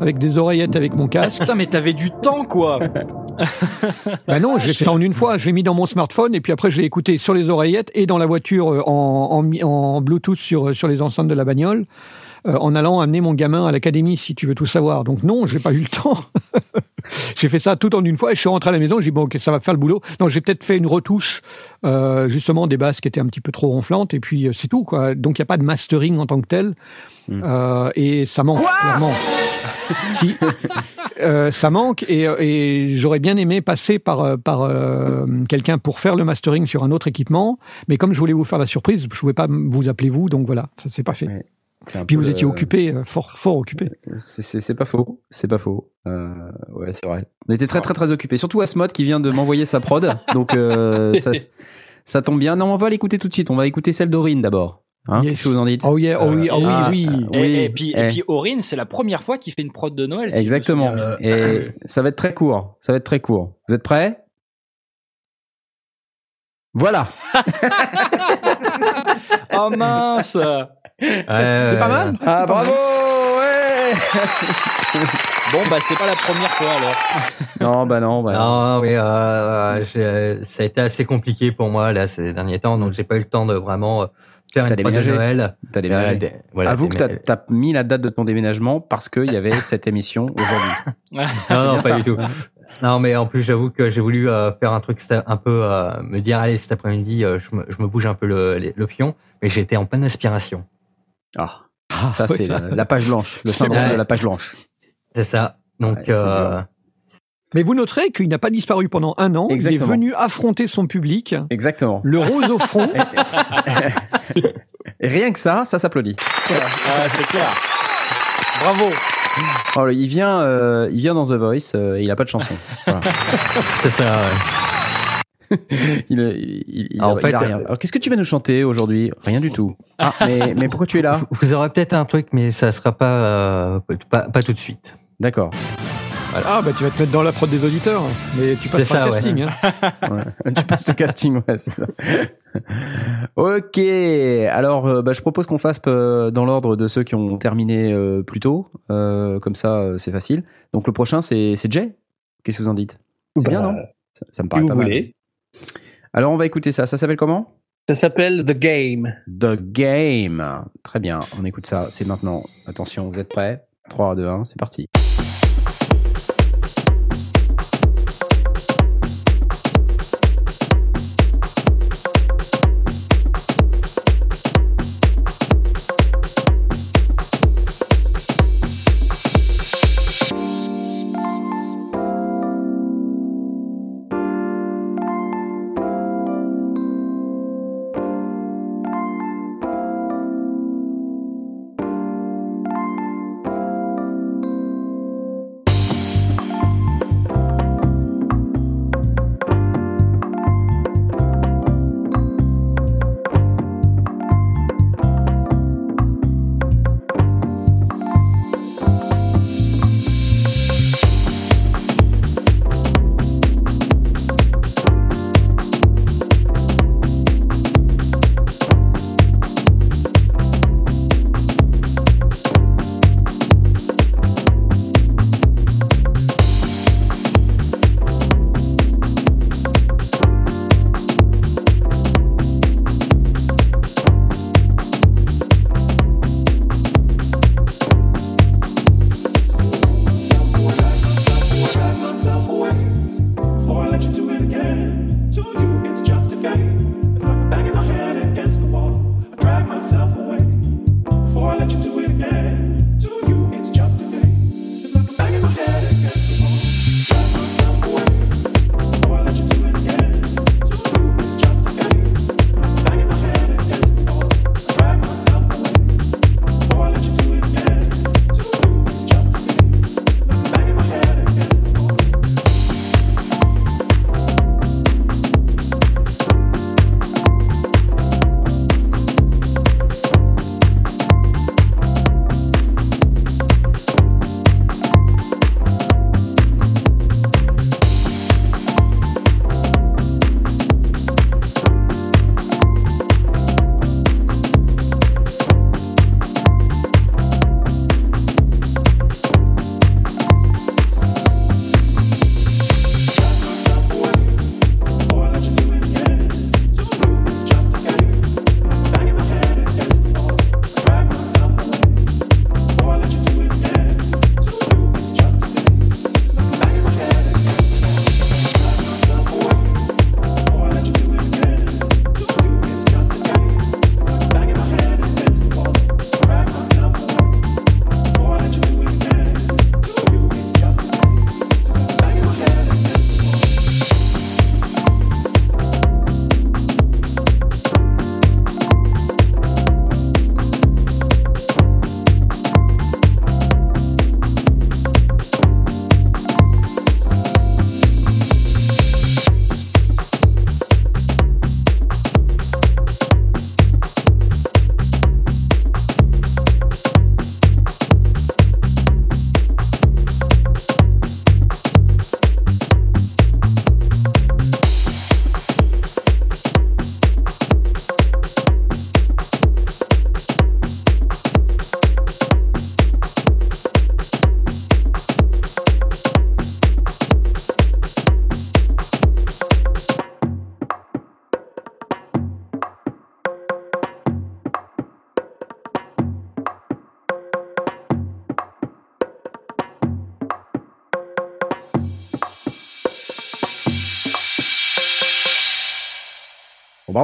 avec des oreillettes avec mon casque. Putain, mais t'avais du temps, quoi. Bah non, je l'ai fait en une fois. Je l'ai mis dans mon smartphone et puis après je l'ai écouté sur les oreillettes et dans la voiture euh, en, en, Bluetooth sur sur les enceintes de la bagnole. euh, en allant amener mon gamin à l'académie, si tu veux tout savoir. Donc non, j'ai pas eu le temps. j'ai fait ça tout en une fois et je suis rentré à la maison. J'ai dit bon, ok, ça va faire le boulot. Non, j'ai peut-être fait une retouche, euh, justement des basses qui étaient un petit peu trop ronflantes et puis euh, c'est tout quoi. Donc il y a pas de mastering en tant que tel Mm. Euh, et ça manque clairement. si, euh, ça manque et, et j'aurais bien aimé passer par, par euh, quelqu'un pour faire le mastering sur un autre équipement, mais comme je voulais vous faire la surprise, je ne pouvais pas vous appeler vous, donc voilà, ça s'est pas fait. Ouais. Puis peu, vous étiez occupé, euh, fort, fort occupé. C'est- pas faux, c'est pas faux. Euh, ouais, c'est vrai. On était très très très occupés. Surtout Asmod qui vient de m'envoyer sa prod, donc euh, ça, ça tombe bien. Non, on va l'écouter tout de suite. On va écouter celle d'Aurine d'abord. Hein, Yes. Qu'est-ce que vous en dites Oh yeah, oh oui, oh oui, Ah, oui. ah, Et, Oui, et puis, eh. et puis Aurine, c'est la première fois qu'il fait une prod de Noël. si Exactement. Et ça va être très court. Ça va être très court. Vous êtes prêts? Voilà. Oh mince C'est pas mal Ah bravo ouais Bon, bah, c'est pas la première fois alors. Non bah non bah non. Non, mais euh, euh, j'ai- ça a été assez compliqué pour moi là ces derniers temps, donc j'ai pas eu le temps de vraiment euh, faire une prod de déménagé. Noël. T'as déménagé. Euh, voilà, Avoue que t'as as mis la date de ton déménagement parce qu'il y avait cette émission aujourd'hui. Non, non, pas ça. du tout. Non, mais en plus, j'avoue que j'ai voulu euh, faire un truc un peu, euh, me dire, allez, cet après-midi, euh, je, me, je me bouge un peu le, le, le pion, mais j'étais en pleine aspiration. Ah, ça ouais, c'est ça- la, la page blanche, le syndrome vrai. de la page blanche. C'est ça. Donc, Ouais, euh. Mais vous noterez qu'il n'a pas disparu pendant un an. Exactement. Il est venu affronter son public, Exactement. le rose au front. Et rien que ça, ça s'applaudit. Ah, c'est clair. Bravo. Oh, il vient, euh, il vient dans The Voice euh, et il a pas de chanson. Voilà. c'est ça. ouais. Il, il, il- il Ah, en il a rien. Alors qu'est-ce que tu vas nous chanter aujourd'hui? Rien du tout. Ah, mais, mais pourquoi tu es là? Vous aurez peut-être un truc, mais ça sera pas, euh, pas, pas tout de suite. D'accord. Ah bah tu vas te mettre dans la prod des auditeurs, mais tu passes le ça, ouais. casting. hein. Ouais. tu passes le casting, ouais, c'est ça. ok. Alors, euh, bah, je propose qu'on fasse euh, dans l'ordre de ceux qui ont terminé euh, plus tôt. Euh, comme ça, euh, c'est facile. Donc, le prochain, c'est Jay? Qu'est-ce que vous en dites? C'est bien, Bah, non? Ça, ça me Si paraît vous pas mal. voulez. Alors, on va écouter ça. Ça s'appelle comment? Ça s'appelle The Game. The Game. Très bien. On écoute ça. C'est maintenant. Attention, vous êtes prêts? 3, 2, 1, c'est parti.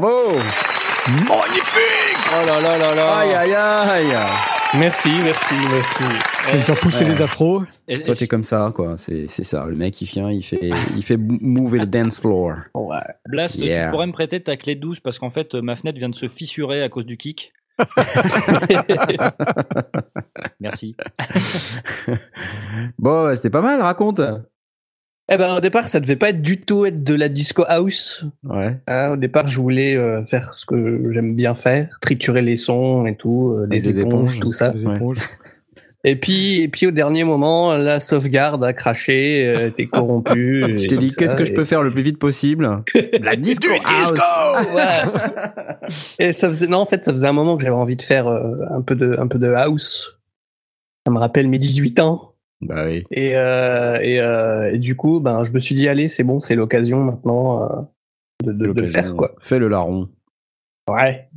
Bravo Magnifique Oh là là là là. Aïe aïe aïe Merci, merci, merci. Vais me faire pousser Ouais. les afros. Et- Toi t'es comme ça quoi, c'est c'est ça. Le mec il vient, il fait il fait mouver le dance floor. Ouais. Blast, Yeah. tu pourrais me prêter ta clé douce parce qu'en fait, ma fenêtre vient de se fissurer à cause du kick. Merci. Bon, c'était pas mal, raconte. Eh ben, au départ, ça devait pas être du tout être de la disco house. Ouais. hein. au départ, je voulais euh, faire ce que j'aime bien faire, triturer les sons et tout, euh, les des éponges, éponges. tout ça. Ouais. éponges. Et puis, et puis au dernier moment, la sauvegarde a craché, euh, t'es corrompu. Tu t'es dit qu'est-ce que je peux faire le plus vite possible? La disco house. Et ça faisait, non, en fait, ça faisait un moment que j'avais envie de faire euh, un peu de, un peu de house. Ça me rappelle mes 18 ans. Bah oui. Et, euh, et, euh, et du coup, ben, je me suis dit, allez, c'est bon, c'est l'occasion maintenant euh, de, de, de le faire, quoi. Fais le larron. Ouais.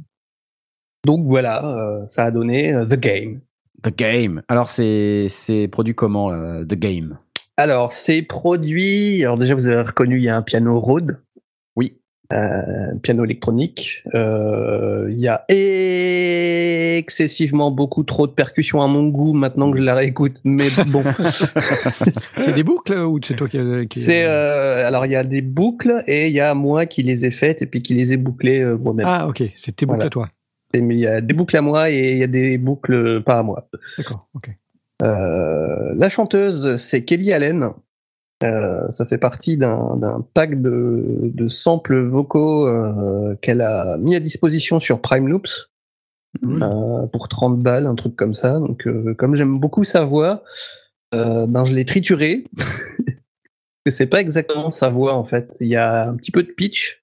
Donc voilà, ça a donné The Game. The Game. Alors c'est c'est produit comment The Game? Alors, c'est produit. Alors, déjà, vous avez reconnu, il y a un piano Rode, Un piano électronique. Euh, Il y a excessivement beaucoup trop de percussions à mon goût maintenant que je la réécoute, mais bon. C'est des boucles ou c'est toi qui, qui c'est euh, alors il y a des boucles et il y a moi qui les ai faites et puis qui les ai bouclées euh, moi-même. Ah ok, c'est tes boucles Voilà. à toi. Mais il y a des boucles à moi et il y a des boucles pas à moi. D'accord, ok. Euh, la chanteuse, c'est Kelly Allen. Euh, ça fait partie d'un pack de, de samples vocaux euh, qu'elle a mis à disposition sur Prime Loops euh, pour 30 balles, un truc comme ça. Donc, euh, comme j'aime beaucoup sa voix, euh, ben je l'ai trituré. que c'est pas exactement sa voix en fait. Il y a un petit peu de pitch,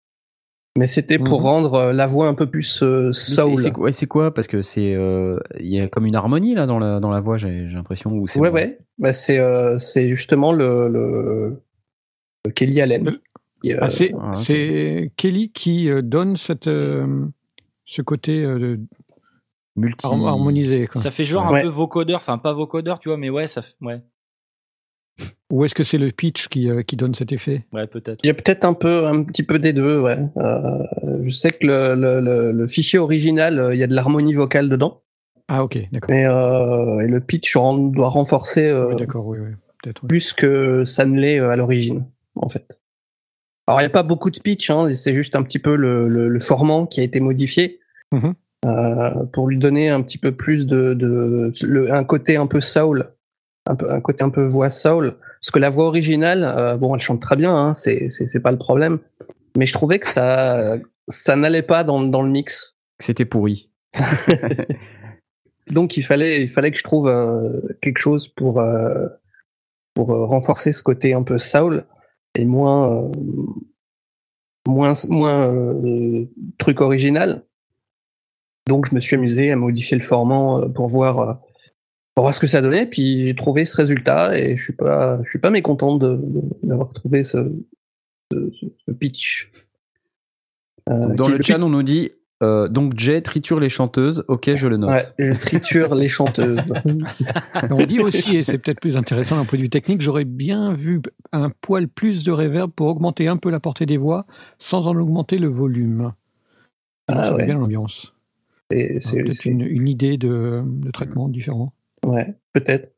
mais c'était pour Mhm. rendre euh, la voix un peu plus euh, soul. C'est quoi, Parce que c'est euh, il y a comme une harmonie là dans la dans la voix. J'ai j'ai l'impression ou c'est Ouais, ouais. Bah, c'est euh, c'est justement le, le, le Kelly Allen. Euh, Ah, c'est ah, c'est Kelly qui euh, donne cette, euh, ce côté euh, multi. har- harmonisé. quoi. Ça fait genre Ouais. un peu vocodeur, enfin pas vocodeur, tu vois, mais ouais, ça fait, ouais, Ou est-ce que c'est le pitch qui, euh, qui donne cet effet? Ouais, peut-être. Il y a peut-être un peu, un petit peu des deux, ouais. Euh, je sais que le, le, le, le fichier original, euh, il y a de l'harmonie vocale dedans, Ah ok, d'accord. mais euh, et le pitch doit renforcer euh, Oui, d'accord, oui, oui. Peut-être. oui. plus que ça ne l'est à l'origine, en fait. Alors il n'y a pas beaucoup de pitch, hein, c'est juste un petit peu le, le, le formant qui a été modifié Mhm. euh, pour lui donner un petit peu plus de, de le, un côté un peu soul, un peu un côté un peu voix soul. Parce que la voix originale, euh, bon, elle chante très bien, hein, c'est c'est pas le problème, mais je trouvais que ça ça n'allait pas dans dans le mix. C'était pourri. Donc il fallait il fallait que je trouve euh, quelque chose pour euh, pour renforcer ce côté un peu soul et moins moins moins truc original. Donc je me suis amusé à modifier le formant euh, pour voir pour voir ce que ça donnait. Puis j'ai trouvé ce résultat et je suis pas je suis pas mécontent de- d'avoir trouvé ce, ce, ce pitch. Euh, Dans le chat, on nous dit euh, donc Jay triture les chanteuses. Ok, je le note. Ouais, je triture les chanteuses. On dit aussi, et c'est peut-être plus intéressant d'un point de vue technique, j'aurais bien vu un poil plus de reverb pour augmenter un peu la portée des voix sans en augmenter le volume. Ah ouais. bien l'ambiance. C'est- c'est- une, une idée de, de traitement différent. Ouais, peut-être.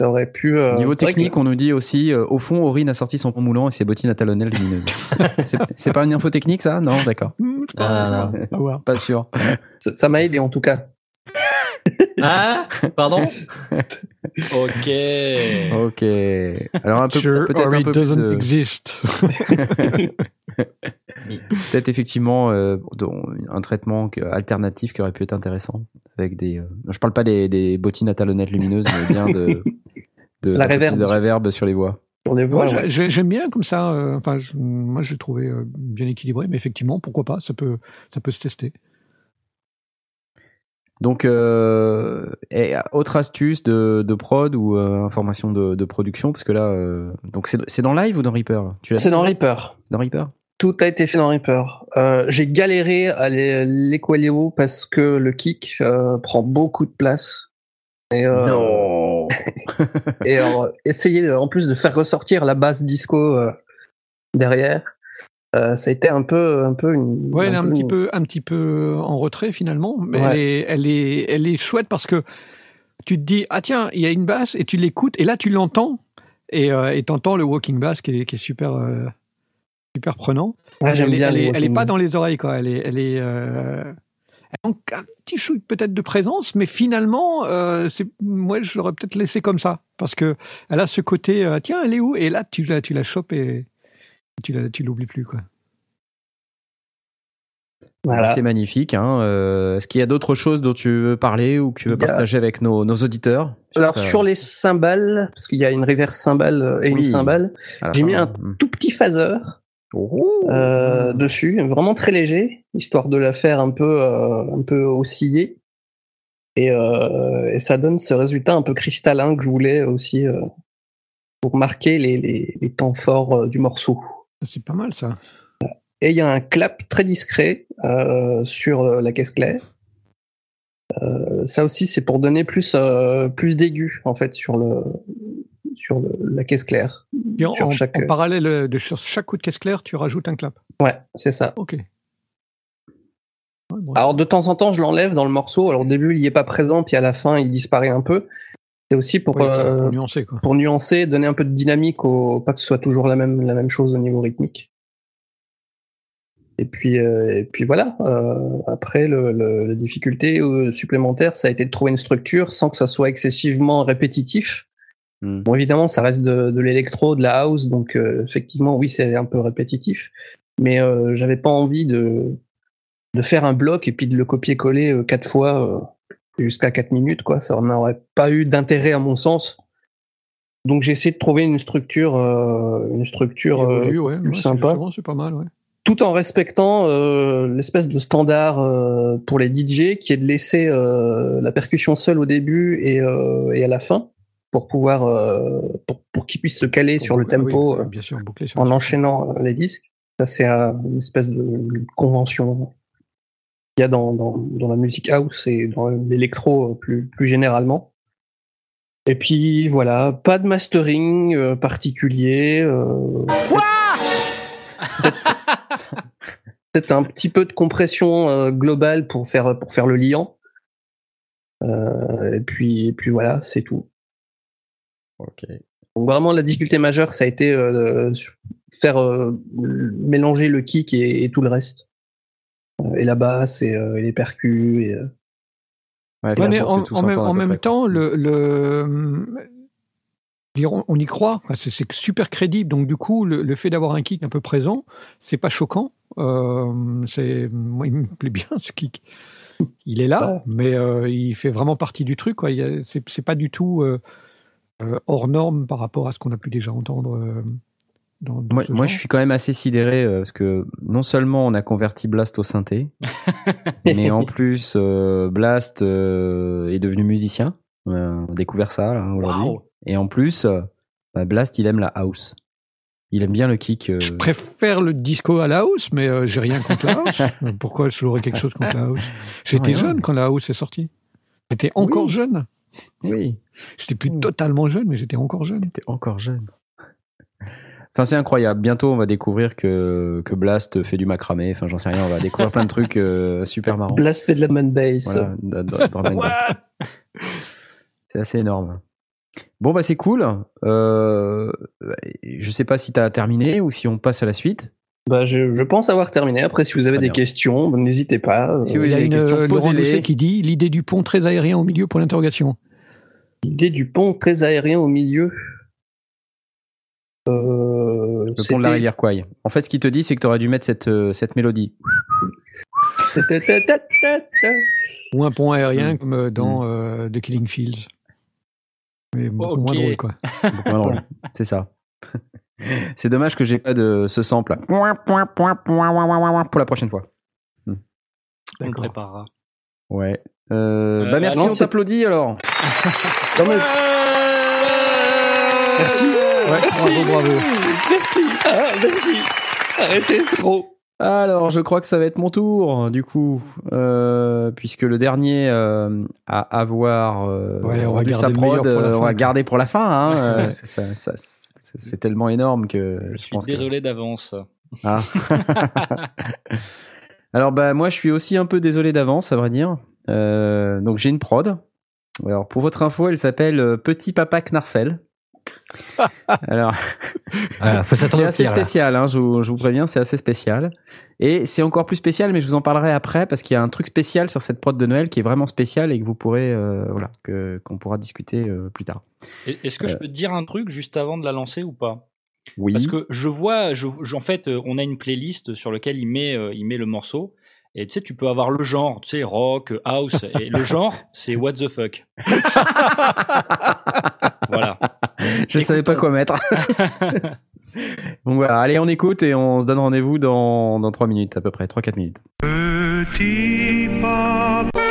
Ça aurait pu. euh, Niveau que- technique, on nous dit aussi euh, au fond, Aurine a sorti son pont moulant et ses bottines à talonnelles lumineuses. C'est- pas une info technique ça? Non, d'accord. Hmm, Ah, pas, sûr. ça ça m'a aidé en tout cas. Ah, pardon? Ok. Ok. Alors un peu Sure, peut-être un peu plus doesn't de- exist. peut-être effectivement euh, un traitement que- alternatif qui aurait pu être intéressant avec des. euh, Je parle pas des, des bottines à talonnettes lumineuses, mais bien de de La reverb. de reverb sur les voix. Sur les voix, Ouais, ouais. j'ai- J'aime bien comme ça. euh, enfin, je- moi, je l'ai trouvé euh, bien équilibré, mais effectivement, pourquoi pas Ça peut, ça peut se tester. Donc, euh, et autre astuce de, de prod ou euh, information de, de production, parce que là, euh, donc c'est c'est dans Live ou dans Reaper? C'est dans Reaper. Dans Reaper? Tout a été fait dans Reaper. Euh, J'ai galéré à l'é- l'Equalio parce que le kick euh, prend beaucoup de place. Et, euh, Non et euh, essayer en plus de faire ressortir la basse disco euh, derrière. Euh, ça a été un peu, un peu une. Ouais, elle est un peu petit une- peu, un petit peu en retrait finalement, mais Ouais. elle, est, elle est, elle est chouette parce que tu te dis ah tiens il y a une basse et tu l'écoutes et là tu l'entends et euh, t'entends le walking bass qui est, qui est super euh, super prenant. Ouais, j'aime elle, est- bien elle, les est, elle est walking. pas dans les oreilles quoi, elle est, elle est, euh, elle manque un petit chou peut-être de présence, mais finalement euh, c'est, moi je l'aurais peut-être laissé comme ça parce que elle a ce côté euh, tiens elle est où? Et là tu la, tu la chopes et tu la, tu l'oublies plus quoi. Voilà. C'est magnifique. Hein. Euh, Est-ce qu'il y a d'autres choses dont tu veux parler ou que tu veux a- partager avec nos, nos auditeurs? Alors sur les cymbales, parce qu'il y a une reverse cymbale et une cymbale, j'ai mis un hmm. tout petit phaser. Euh, dessus, vraiment très léger, histoire de la faire un peu, euh, un peu osciller. Et, euh, et ça donne ce résultat un peu cristallin que je voulais aussi euh, pour marquer les, les, les temps forts euh, du morceau. C'est pas mal ça. Et il y a un clap très discret euh, sur la caisse claire. Euh, ça aussi, c'est pour donner plus, euh, plus d'aigu en fait sur le sur le- la caisse claire. En, Sur chaque- en parallèle euh, de sur chaque coup de caisse claire, tu rajoutes un clap. Ouais, c'est ça. Ok. Ouais, bon. Alors de temps en temps, je l'enlève dans le morceau. Alors au début, il y est pas présent, puis à la fin, il disparaît un peu. C'est aussi pour, euh, pour nuancer quoi. pour nuancer, donner un peu de dynamique, au, pas que ce soit toujours la même, la même chose au niveau rythmique. Et puis, euh, et puis voilà. Euh, après, le, le- la difficulté euh, supplémentaire, ça a été de trouver une structure sans que ça soit excessivement répétitif. Hmm. Bon, évidemment, ça reste de, de l'électro, de la house, donc euh, effectivement, oui, c'est un peu répétitif. Mais euh, j'avais pas envie de, de faire un bloc et puis de le copier-coller euh, quatre fois euh, jusqu'à quatre minutes, quoi. Ça n'aurait pas eu d'intérêt à mon sens. Donc j'ai essayé de trouver une structure, une structure Évolue, ouais, plus ouais, sympa C'est pas mal, ouais. tout en respectant euh, l'espèce de standard euh, pour les DJ qui est de laisser euh, la percussion seule au début et, et à la fin pour pouvoir euh, pour, pour qu'ils puissent se caler sur le oui, tempo euh, bien sûr, boucler sur en enchaînant euh, les disques. Ça c'est une espèce de convention qu'il y a dans, dans, dans la musique house et dans l'électro plus, plus généralement. Et puis voilà, pas de mastering particulier. euh, peut-être un petit peu de compression euh, globale pour faire pour faire le liant. Euh, et puis et puis voilà, c'est tout. Ok. Donc vraiment la difficulté majeure, ça a été euh, de faire euh, mélanger le kick et, et tout le reste, Euh, et la basse et, euh, et les percus. Et, euh, Ouais, mais en, en même, en même temps, le, le dire, on, on y croit, Enfin, c'est c'est super crédible. Donc du coup, le, le fait d'avoir un kick un peu présent, c'est pas choquant. Euh, c'est moi, il me plaît bien ce kick. Il est là, Ouais. mais euh, il fait vraiment partie du truc. quoi. Il y a- C'est c'est pas du tout euh, hors norme par rapport à ce qu'on a pu déjà entendre. euh, dans, dans Moi, je suis quand même assez sidéré euh, parce que non seulement on a converti Blast au synthé, mais en plus euh, Blast euh, est devenu musicien. On a découvert ça là, aujourd'hui. Et en plus, euh, bah, Blast, il aime la house. Il aime bien le kick. euh, Je préfère le disco à la house, mais euh, j'ai rien contre la house. Pourquoi j'aurais quelque chose contre la house? J'étais Ouais, jeune ouais. quand la house est sortie. J'étais encore Oui. jeune. Oui, J'étais plus totalement jeune, mais j'étais encore jeune. t'es encore jeune. Enfin, c'est incroyable. Bientôt, on va découvrir que, que Blast fait du macramé. Enfin, j'en sais rien. On va découvrir plein de trucs euh, super marrants. Blast fait de la drum and bass. Voilà, de- de-. C'est assez énorme. Bon, bah, c'est cool. Euh, je sais pas si tu as terminé ou si on passe à la suite. Bah, je, je pense avoir terminé. Après, si vous avez des questions, n'hésitez pas. Euh, Si vous Il y a avez une des questions, euh, Laurent qui dit l'idée du pont très aérien au milieu pour l'interrogation. L'idée du pont très aérien au milieu. Euh, Le pont de la rivière Kwai. En fait, ce qu'il te dit, c'est que tu aurais dû mettre cette, euh, cette mélodie. Ou un pont aérien Mm. comme dans euh, The Killing Fields. Mais beaucoup moins drôle, quoi. Beaucoup moins drôle. C'est ça. C'est dommage que j'ai pas de ce sample là. Pour la prochaine fois. On le D'accord. préparera. Ouais. Euh, Euh, bah merci, non, on t'applaudit alors. Non, mais- Merci. Ouais, Merci. bravo, bravo. Merci. Ah, merci. Arrêtez, c'est trop. Alors, je crois que ça va être mon tour, du coup, euh, puisque le dernier euh, à avoir euh, Ouais, on va rendu garder sa prod, pour la on va garder pour la fin. Hein, euh, ça- c'est tellement énorme que Je je suis pense que- désolé d'avance. Ah. Alors bah moi je suis aussi un peu désolé d'avance à vrai dire. Euh, donc j'ai une prod. Alors pour votre info, elle s'appelle euh, Petit Papa Knarfel. Alors s'attendre c'est assez spécial, hein, je, vous, je vous préviens, c'est assez spécial. Et c'est encore plus spécial, mais je vous en parlerai après parce qu'il y a un truc spécial sur cette prod de Noël qui est vraiment spécial et que vous pourrez, euh, voilà, que qu'on pourra discuter euh, plus tard. Est-ce que je peux te dire un truc juste avant de la lancer ou pas? Oui. Parce que je vois, je, en fait, euh, on a une playlist sur laquelle il met, euh, il met le morceau. Et tu sais, tu peux avoir le genre, tu sais, rock, house. Et le genre, c'est what the fuck. voilà. Je savais pas quoi mettre. Donc voilà, allez, on écoute et on se donne rendez-vous dans, dans 3 minutes à peu près, 3-4 minutes. Petit papa.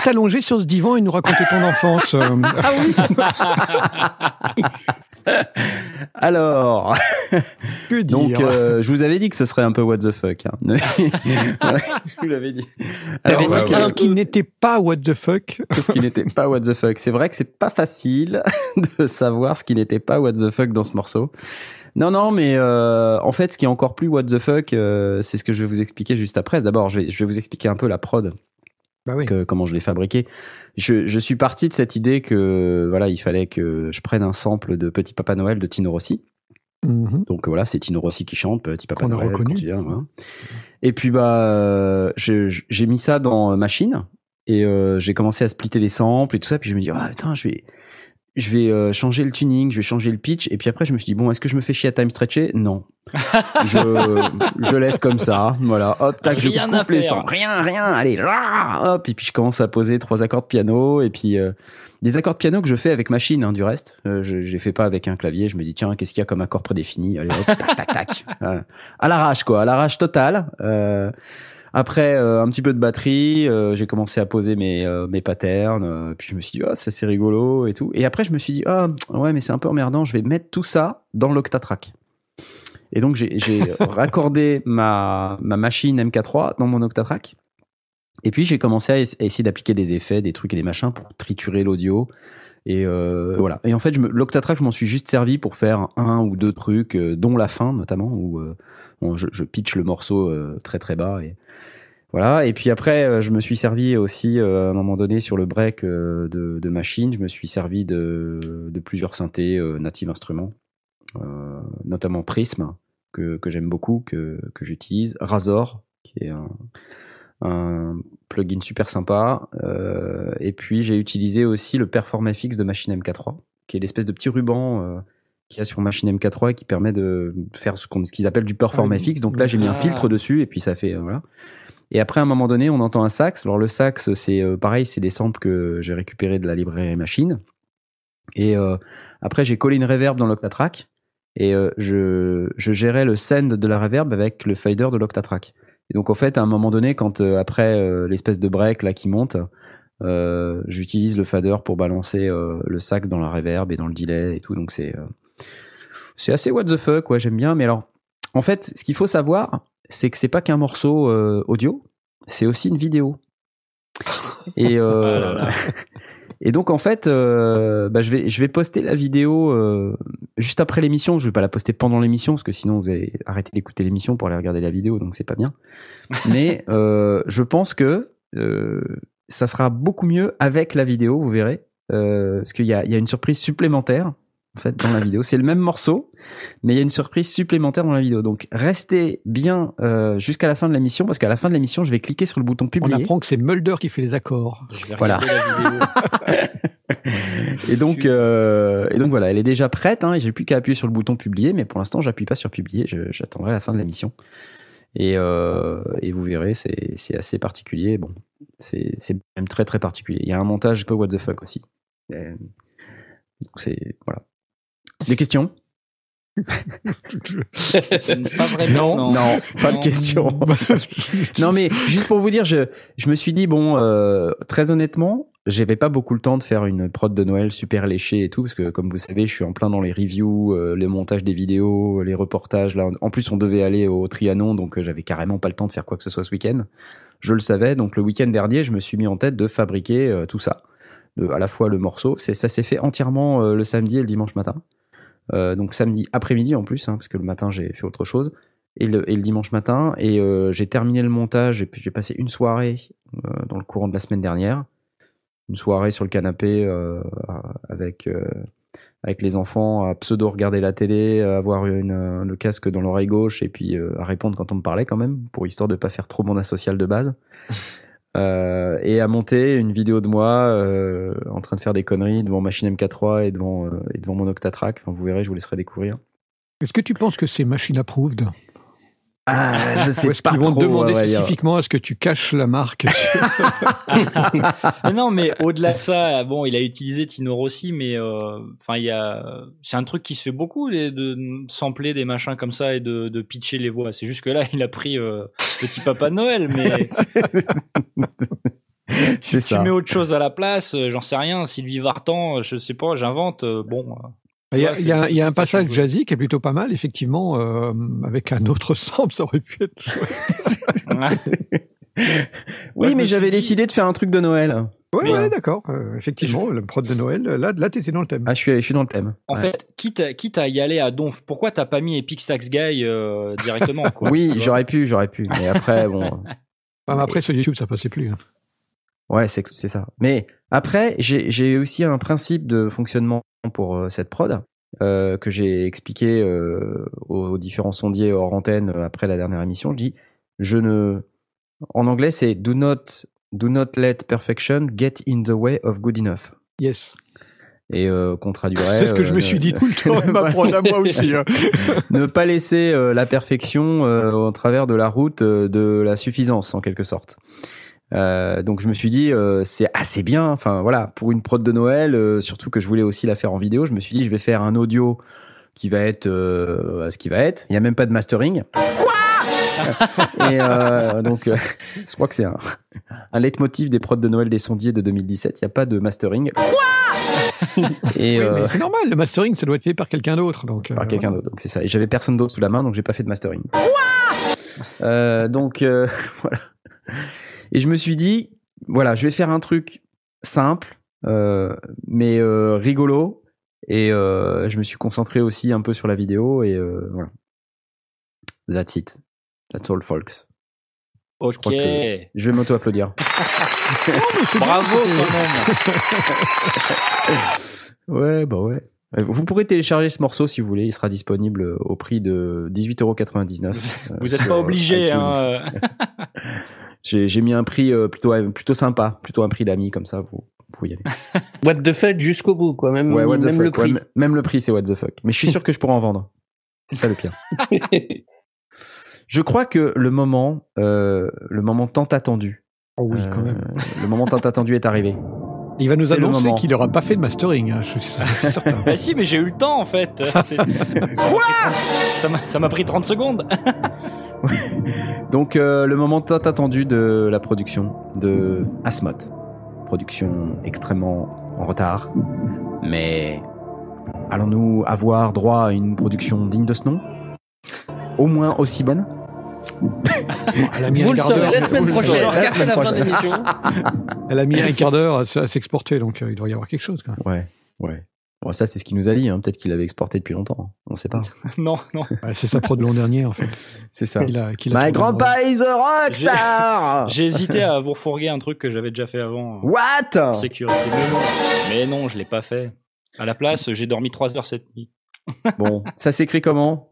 Pas t'allonger sur ce divan et nous raconter ton enfance euh, Alors, Que dire donc, euh, je vous avais dit que ce serait un peu what the fuck. Hein. Voilà, je vous l'avais dit. Alors, Alors, moi, ouais, que- ce qui n'était pas what the fuck. ce qui n'était pas what the fuck? C'est vrai que c'est pas facile de savoir ce qui n'était pas what the fuck dans ce morceau. Non, non, mais euh, en fait, ce qui est encore plus what the fuck, euh, c'est ce que je vais vous expliquer juste après. D'abord, je vais, je vais vous expliquer un peu la prod, Bah oui. que, comment je l'ai fabriqué. Je, je suis parti de cette idée que voilà, il fallait que je prenne un sample de Petit Papa Noël de Tino Rossi. Mhm. Donc voilà, c'est Tino Rossi qui chante Petit Papa Qu'on a Noël. reconnu. voilà. Et puis bah, j'ai mis ça dans Machine et euh, j'ai commencé à splitter les samples et tout ça. Puis je me dis ah putain, je vais je vais euh, changer le tuning, je vais changer le pitch. Et puis après, je me suis dit bon, est-ce que je me fais chier à time stretcher? Non. je, je laisse comme ça. Voilà. Hop, tac, Rien je coupe les samples. Rien, rien. Allez, là, hop. Et puis je commence à poser trois accords de piano et puis. euh, des accords de piano que je fais avec machine, hein, du reste. Euh, je, je les fais pas avec un clavier. Je me dis, tiens, qu'est-ce qu'il y a comme accord prédéfini? Allez, hop, tac, tac, tac. À l'arrache, quoi. À l'arrache totale. Euh, après, euh, un petit peu de batterie. euh, j'ai commencé à poser mes, euh, mes patterns. puis je me suis dit, ah, ça c'est rigolo et tout. Et après, je me suis dit, ah, ouais, mais c'est un peu emmerdant. Je vais mettre tout ça dans l'Octatrack. Et donc, j'ai raccordé ma, ma machine MK3 dans mon Octatrack. Et puis j'ai commencé à, ess- à essayer d'appliquer des effets, des trucs et des machins pour triturer l'audio. Et euh, voilà. Et en fait, l'Octatrack, je m'en suis juste servi pour faire un ou deux trucs, dont la fin notamment, où euh, je, pitch le morceau euh, très très bas. Et voilà. Et puis après, euh, je me suis servi aussi euh, à un moment donné sur le break de, machine. Je me suis servi de, plusieurs synthés euh, native instruments, notamment Prism que, j'aime beaucoup, que, j'utilise, Razor qui est un, plugin super sympa. Et puis j'ai utilisé aussi le Performafx de Machine MK3, qui est l'espèce de petit ruban qu'il y a sur Machine MK3 et qui permet de faire ce qu'on- ce qu'ils appellent du Performafx. Donc là j'ai mis un Ah. filtre dessus et puis ça fait euh, voilà. Et après à un moment donné on entend un sax. Alors le sax c'est euh, pareil, c'est des samples que j'ai récupérés de la librairie Machine. Et euh, après j'ai collé une reverb dans l'Octatrack et euh, je, je gérais le send de la reverb avec le fader de l'Octatrack. Et donc en fait, à un moment donné, quand euh, après euh, l'espèce de break là qui monte, euh, j'utilise le fader pour balancer euh, le sax dans la reverb et dans le delay et tout. Donc c'est euh, c'est assez what the fuck, ouais, j'aime bien. Mais alors, en fait, ce qu'il faut savoir, c'est que c'est pas qu'un morceau euh, audio, c'est aussi une vidéo. Et euh, Ah et donc en fait, euh, bah, je vais je vais poster la vidéo juste après l'émission. Je vais pas la poster pendant l'émission parce que sinon vous allez arrêter d'écouter l'émission pour aller regarder la vidéo, donc c'est pas bien. Mais je pense que ça sera beaucoup mieux avec la vidéo, vous verrez, parce qu'il y a y a une surprise supplémentaire en fait dans la vidéo. C'est le même morceau, mais il y a une surprise supplémentaire dans la vidéo. Donc restez bien euh, jusqu'à la fin de l'émission parce qu'à la fin de l'émission, je vais cliquer sur le bouton On publier. apprend que c'est Mulder qui fait les accords. Je vais Voilà. regarder la vidéo. Et donc, euh, et donc voilà, elle est déjà prête. Hein, et j'ai plus qu'à appuyer sur le bouton publier, mais pour l'instant, j'appuie pas sur publier. J'attendrai la fin de l'émission. Et, euh, et vous verrez, c'est c'est assez particulier. Bon, c'est c'est même très très particulier. Il y a un montage un peu what the fuck aussi. Donc c'est voilà. Des questions Pas vraiment. non, pas de Non. questions. non mais juste pour vous dire, je, je me suis dit bon, euh, très honnêtement, j'avais pas beaucoup le temps de faire une prod de Noël super léchée et tout parce que comme vous savez, je suis en plein dans les reviews, euh, les montages des vidéos, les reportages. Là, en plus, on devait aller au Trianon, donc euh, j'avais carrément pas le temps de faire quoi que ce soit ce week-end. Je le savais, donc le week-end dernier, je me suis mis en tête de fabriquer euh, tout ça, de, à la fois le morceau. Ça s'est fait entièrement euh, le samedi et le dimanche matin. Euh, donc samedi après-midi en plus, hein, parce que le matin j'ai fait autre chose et le, dimanche matin. Et euh, j'ai terminé le montage et puis j'ai passé une soirée euh, dans le courant de la semaine dernière. Une soirée sur le canapé avec, les enfants à pseudo regarder la télé, avoir une, le casque dans l'oreille gauche et puis à répondre quand on me parlait quand même, pour histoire de pas faire trop mon asocial de base. Euh, et à monter une vidéo de moi euh, en train de faire des conneries devant machine MK3 et devant, euh, et devant mon Octatrack. Enfin, vous verrez, je vous laisserai découvrir. Est-ce que tu penses que c'est machine approved? Ah, je sais Ou est-ce pas qu'ils vont trop. te demander spécifiquement à ce que tu caches la marque Mais non, mais au-delà de ça, bon, il a utilisé Tino Rossi, mais euh, enfin, il y a, c'est un truc qui se fait beaucoup de, de sampler des machins comme ça et de, de pitcher les voix. C'est juste que là, il a pris euh, Petit Papa Noël, mais C'est tu ça. mets autre chose à la place. J'en sais rien. Sylvie Vartan, je sais pas, j'invente. euh, Bon, euh, Il y a, Ouais, il y a- c'est- il y a un passage jazzy qui est plutôt pas mal, effectivement, euh, avec un autre sample, ça aurait pu être. Oui, mais j'avais dit- décidé de faire un truc de Noël. Ouais, Mais, ouais, euh, d'accord. Euh, effectivement, le prod de Noël, là, là, t'étais dans le thème. Ah, je suis, je suis dans le thème. En Ouais. fait, quitte à, quitte à y aller à Donf, pourquoi t'as pas mis Epic Stacks Guy euh, directement quoi, oui, j'aurais pu, j'aurais pu. Mais après, bon, Enfin, mais après, sur YouTube, ça passait plus. hein. ouais, c'est c'est ça. Mais après, j'ai aussi un principe de fonctionnement pour euh, cette prod euh, que j'ai expliqué euh, aux, aux différents sondiers hors antenne après la dernière émission. Je dis, je ne, en anglais, c'est do not do not let perfection get in the way of good enough. Yes. Et euh, qu'on traduirait. c'est ce que je euh, me suis dit tout le temps, ma Ouais. prod à moi aussi. hein. ne pas laisser euh, la perfection au travers de la route de la suffisance en quelque sorte. Euh, donc je me suis dit euh, c'est assez bien. Enfin voilà pour une prod de Noël, euh, surtout que je voulais aussi la faire en vidéo. Je me suis dit je vais faire un audio qui va être euh, ce qui va être. Il y a même pas de mastering. Quoi? Et euh, donc euh, je crois que c'est un, un leitmotiv des prods de Noël des sondiers de 2017. Il y a pas de mastering. Quoi? Et Oui, euh, c'est normal, le mastering, ça doit être fait par quelqu'un d'autre. Donc, par euh, quelqu'un d'autre. Donc c'est ça. Et j'avais personne d'autre sous la main, donc j'ai pas fait de mastering. Euh, donc euh, voilà. Et je me suis dit, voilà, je vais faire un truc simple, euh, mais euh, rigolo. Et euh, je me suis concentré aussi un peu sur la vidéo et euh, voilà. That's it. That's all, folks. Ok. crois que- Je vais m'auto-applaudir. Bravo quand même. Ouais, bah ouais. Vous pourrez télécharger ce morceau si vous voulez. Il sera disponible au prix de 18,99€. Vous n'êtes pas obligé. Hein. J'ai j'ai mis un prix euh, plutôt, plutôt sympa, plutôt un prix d'amis, comme ça, vous, vous pouvez y aller. What the fuck jusqu'au bout, quoi. Même, Ouais, même fuck, le prix. ouais, même le prix, c'est what the fuck. Mais je suis sûr que je pourrais en vendre. C'est ça le pire. Je crois que le moment, euh, le moment tant attendu, Oh oui, euh, quand même. le moment tant attendu est arrivé. Il va nous annoncer qu'il n'aura pas fait de mastering. hein, je suis je suis certain. Bah si, mais j'ai eu le temps en fait. C'est- ça m'a pris 30 ça m'a- Ça m'a pris 30 secondes. Donc euh, le moment tant attendu de la production de Asmod. Production extrêmement en retard. Mais allons-nous avoir droit à une production digne de ce nom? Au moins aussi bonne? Elle a mis Vous un le quart saurez d'heure. la semaine prochaine, car la fin de l'émission. Elle a mis un quart d'heure à, à s'exporter, donc euh, il doit y avoir quelque chose. Quand même. Ouais, ouais. Bon, ça c'est ce qu'il nous a dit. hein. Peut-être qu'il l'avait exporté depuis longtemps. On sait pas. non, non. Ouais, c'est sa prod de l'an dernier, en fait. C'est ça. qu'il a- a My grandpa is a rockstar J'ai hésité à vous refourguer un truc que j'avais déjà fait avant. en What? Sécurité. Mais non, je l'ai pas fait. À la place, j'ai dormi 3 heures cette nuit. Bon, ça s'écrit comment?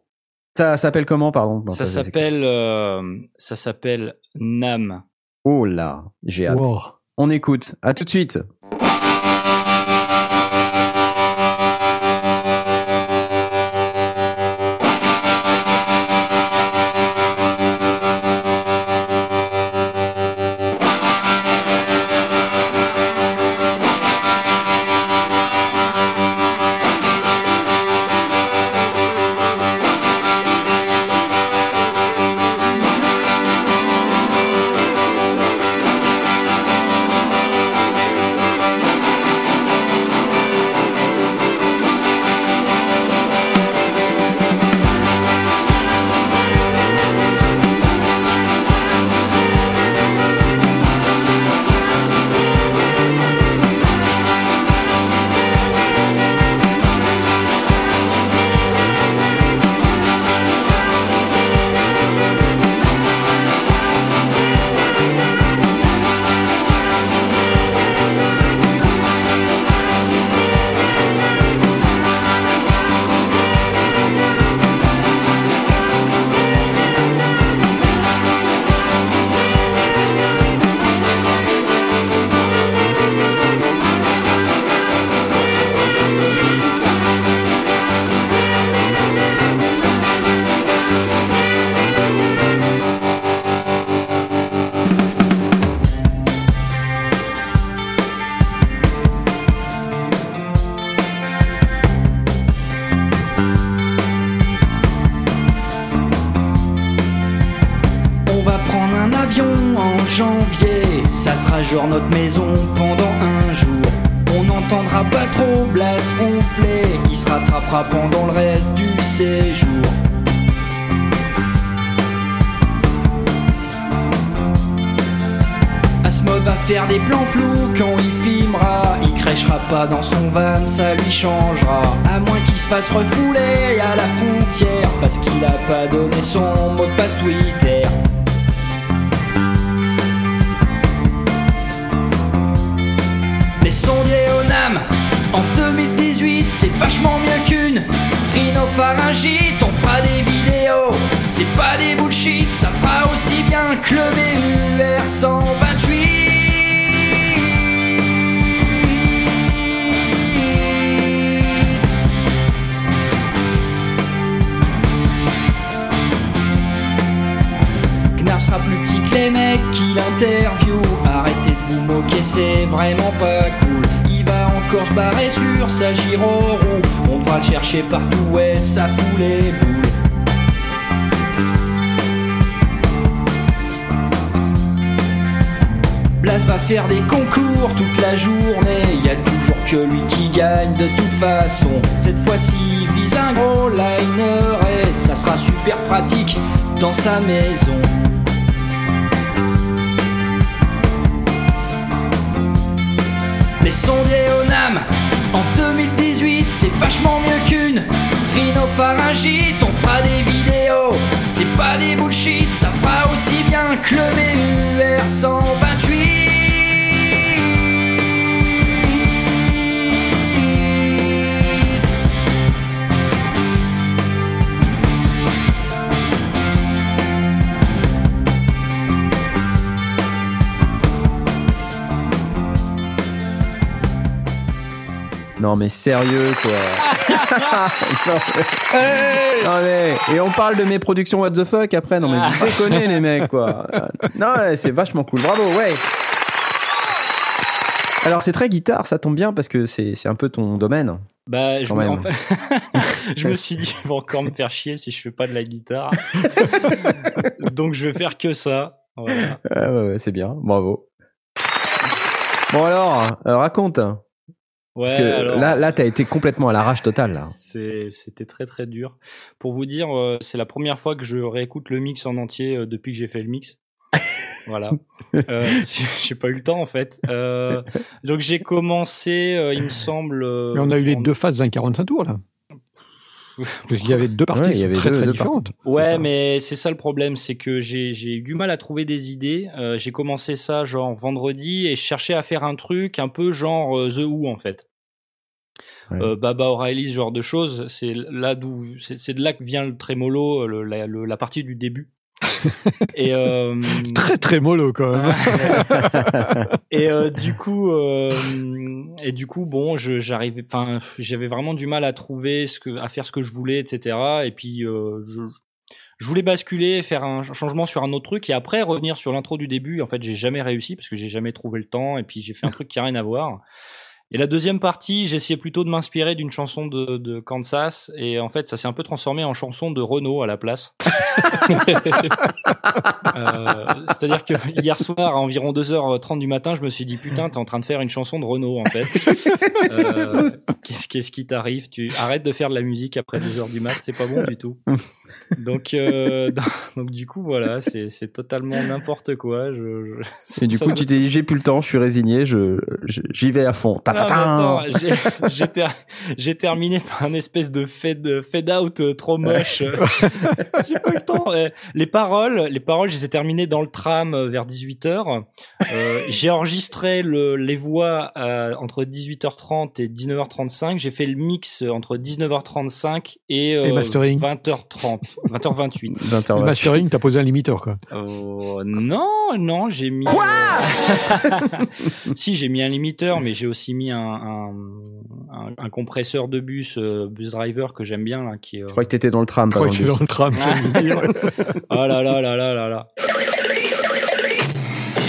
Ça s'appelle comment, pardon? Non, ça s'appelle, euh, ça s'appelle Nam. Oh là, j'ai hâte. Wow. On écoute. À tout de suite. Lui changera. À moins qu'il se fasse refouler à la frontière parce qu'il a pas donné son mot de passe Twitter. Les sondiers au NAM en 2018, c'est vachement mieux qu'une rhinopharyngite. On fera des vidéos, c'est pas des bullshit, ça fera aussi bien que le BUR 128. Qui l'interview. Arrêtez de vous moquer, c'est vraiment pas cool. Il va encore se barrer sur sa gyro roue. On devra le chercher partout, ouais, ça fout les boules. Blas va faire des concours toute la journée. Y a toujours que lui qui gagne de toute façon. Cette fois-ci, il vise un gros liner et ça sera super pratique dans sa maison. Les sondiers au NAM en 2018, c'est vachement mieux qu'une rhinopharyngite. On fera des vidéos, c'est pas des bullshit, ça fera aussi bien que le BUR 128. Non mais sérieux quoi. non, mais... non, mais- et on parle de mes productions what the fuck après. Non mais vous déconnez les mecs quoi. Non ouais, c'est vachement cool. Bravo ouais. Alors c'est très guitare, ça tombe bien parce que c'est c'est un peu ton domaine. Bah, je me, même. en fait, je me suis dit, il va encore me faire chier si je fais pas de la guitare. Donc, je vais faire que ça. Voilà. Ouais, ouais, ouais, c'est bien. Bravo. Bon alors, euh, raconte. Ouais, Parce que alors, là, là, t'as été complètement à l'arrache totale. Là. c'était très très dur. Pour vous dire, euh, c'est la première fois que je réécoute le mix en entier euh, depuis que j'ai fait le mix. voilà. Euh, j'ai pas eu le temps en fait. Euh, donc j'ai commencé, euh, il me semble. euh, Et on a eu les en- deux phases d'un 45 tours, là. Parce qu'il y avait deux parties Ouais, il y avait très, deux- très deux différentes. Ouais, ça. mais c'est ça le problème, c'est que j'ai j'ai eu du mal à trouver des idées. Euh, j'ai commencé ça genre vendredi et je cherchais à faire un truc un peu genre euh, The Who en fait. Ouais. Euh, Baba O'Reilly, ce genre de choses, c'est là d'où c'est de là que vient le trémolo, le- la, le- la partie du début. et euh, Très, très mollo, quand même. et euh, du coup euh, et du coup bon je j'arrivais enfin j'avais vraiment du mal à trouver ce que à faire ce que je voulais etc et puis euh, je je voulais basculer faire un changement sur un autre truc et après revenir sur l'intro du début en fait j'ai jamais réussi parce que j'ai jamais trouvé le temps et puis j'ai fait un truc qui a rien à voir et la deuxième partie j'essayais plutôt de m'inspirer d'une chanson de, de Kansas et en fait ça s'est un peu transformé en chanson de Renault à la place Euh, C'est-à-dire que hier soir, à environ 2h30 du matin, je me suis dit putain, t'es en train de faire une chanson de Renault en fait. Euh, Qu'est-ce qui t'arrive? Tu arrêtes de faire de la musique après 2h du mat, c'est pas bon du tout. Donc, euh, donc du coup voilà, c'est totalement n'importe quoi. Je, je- Et du coup, me- tu t'es dit, j'ai plus le temps, je suis résigné, je, je- j'y vais à fond. attends, j'ai- j'ai ter- j'ai terminé par un espèce de fade, fade out euh, trop moche. j'ai pas le temps. Les paroles, les paroles, je les ai terminées dans le tram euh, vers 18h. Euh, j'ai enregistré le, les voix euh, entre 18h30 et 19h35. J'ai fait le mix entre 19h35 et, euh, Et mastering. 20h30, 20h28. Le mastering, t'as posé un limiteur, quoi. Euh, non, non, j'ai mis. Quoi Si, j'ai mis un limiteur, mais j'ai aussi mis un, un, un, un compresseur de bus, euh, bus driver que j'aime bien là, qui. euh, Je crois que t'étais dans le tram, Je crois dans que bus. dans le tram. j'allais dire. Oh là là là là là là.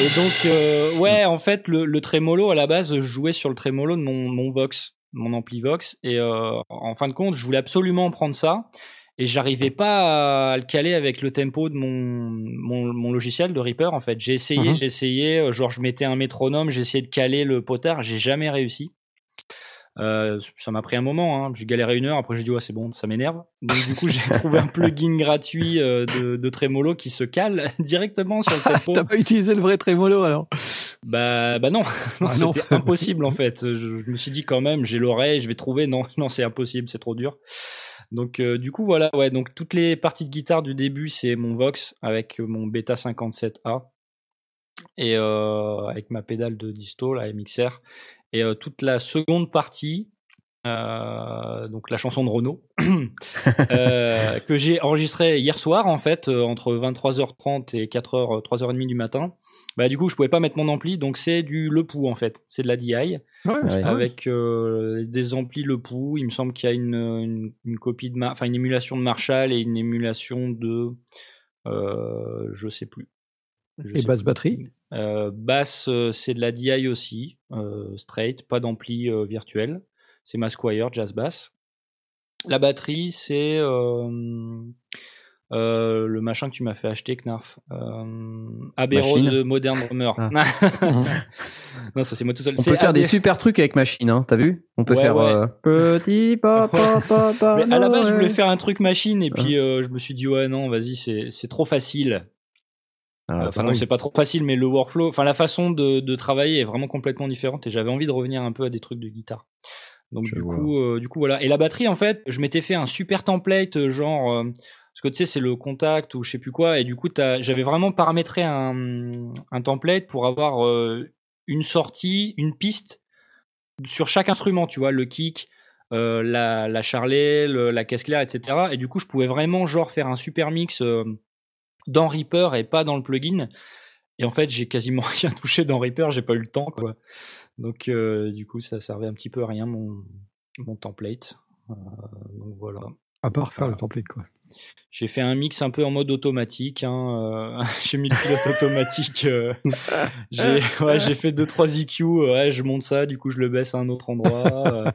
Et donc, euh, ouais, en fait, le, le trémolo, à la base, je jouais sur le trémolo de mon, mon Vox, mon ampli Vox. Et euh, en fin de compte, je voulais absolument prendre ça. Et j'arrivais pas à le caler avec le tempo de mon, mon, mon logiciel de Reaper, en fait. J'ai essayé, Mhm. j'ai essayé. euh, Genre, je mettais un métronome, j'ai essayé de caler le potard, j'ai jamais réussi. Euh, ça m'a pris un moment, hein. j'ai galéré une heure, après j'ai dit ouais c'est bon, ça m'énerve. Donc du coup j'ai trouvé un plugin gratuit euh, de, de Tremolo qui se cale directement sur le tempo. T'as pas utilisé le vrai trémolo alors? Bah, bah non, non Ah non. c'était impossible en fait. Je, je me suis dit quand même, j'ai l'oreille, je vais trouver. Non, non, c'est impossible, c'est trop dur. Donc euh, du coup voilà, ouais. Donc toutes les parties de guitare du début, c'est mon Vox avec mon Beta 57A et euh, avec ma pédale de disto, la MXR. Et euh, toute la seconde partie, euh, donc la chanson de Renault, euh, que j'ai enregistrée hier soir en fait euh, entre 23h30 et 4h, 3h30 du matin. Bah du coup je pouvais pas mettre mon ampli, donc c'est du Le Pou en fait, c'est de la DI Ouais, Ouais. avec euh, des amplis Le Pou. Il me semble qu'il y a une, une, une copie de, enfin une émulation de Marshall et une émulation de, euh, je sais plus. Je Et sais basse plus. batterie Euh, basse, euh, c'est de la DI aussi, euh, straight, pas d'ampli virtuel. C'est ma Squire Jazz Bass. La batterie, c'est euh, le machin que tu m'as fait acheter, Knarf. Euh, de Modern Drummer. non, ça c'est moi tout seul. On peut faire des super trucs avec machine, hein, t'as vu? On peut Ouais, faire ouais. euh, petit papa papa. Mais à la base, je voulais faire un truc machine et puis euh, je me suis dit ouais non, vas-y, c'est trop facile. Ah, Enfin non, c'est pas trop facile, mais le workflow, enfin la façon de, de travailler est vraiment complètement différente et j'avais envie de revenir un peu à des trucs de guitare. Donc Je du vois. coup, du coup voilà. Et la batterie en fait, je m'étais fait un super template genre parce que tu sais c'est le contact ou je sais plus quoi et du coup j'avais vraiment paramétré un, template pour avoir euh, une sortie, une piste sur chaque instrument, tu vois, le kick, euh, la, la charlet, le- la caisse claire, etc. Et du coup, je pouvais vraiment genre faire un super mix euh, dans Reaper et pas dans le plugin. Et en fait, j'ai quasiment rien touché dans Reaper, j'ai pas eu le temps. Donc, du coup, ça servait un petit peu à rien mon, mon template. Donc voilà. À part faire le template, quoi. J'ai fait un mix un peu en mode automatique. Hein, euh, j'ai mis le pilote automatique. euh, j'ai ouais, j'ai fait deux trois EQ. Ouais, je monte ça, du coup je le baisse à un autre endroit.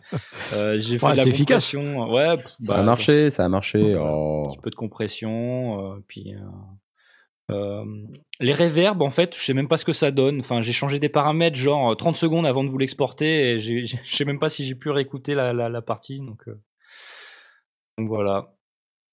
euh, j'ai fait Ouais, de la compression. Ouais, pff, Ça bah, a marché, ça a marché. Un Oh. petit peu de compression. euh, puis euh, euh, les reverbs, en fait, je sais même pas ce que ça donne. Enfin, j'ai changé des paramètres genre euh, 30 secondes avant de vous l'exporter. Et j'ai- j'ai- je sais même pas si j'ai pu réécouter la, la, la partie. Donc, euh, donc voilà.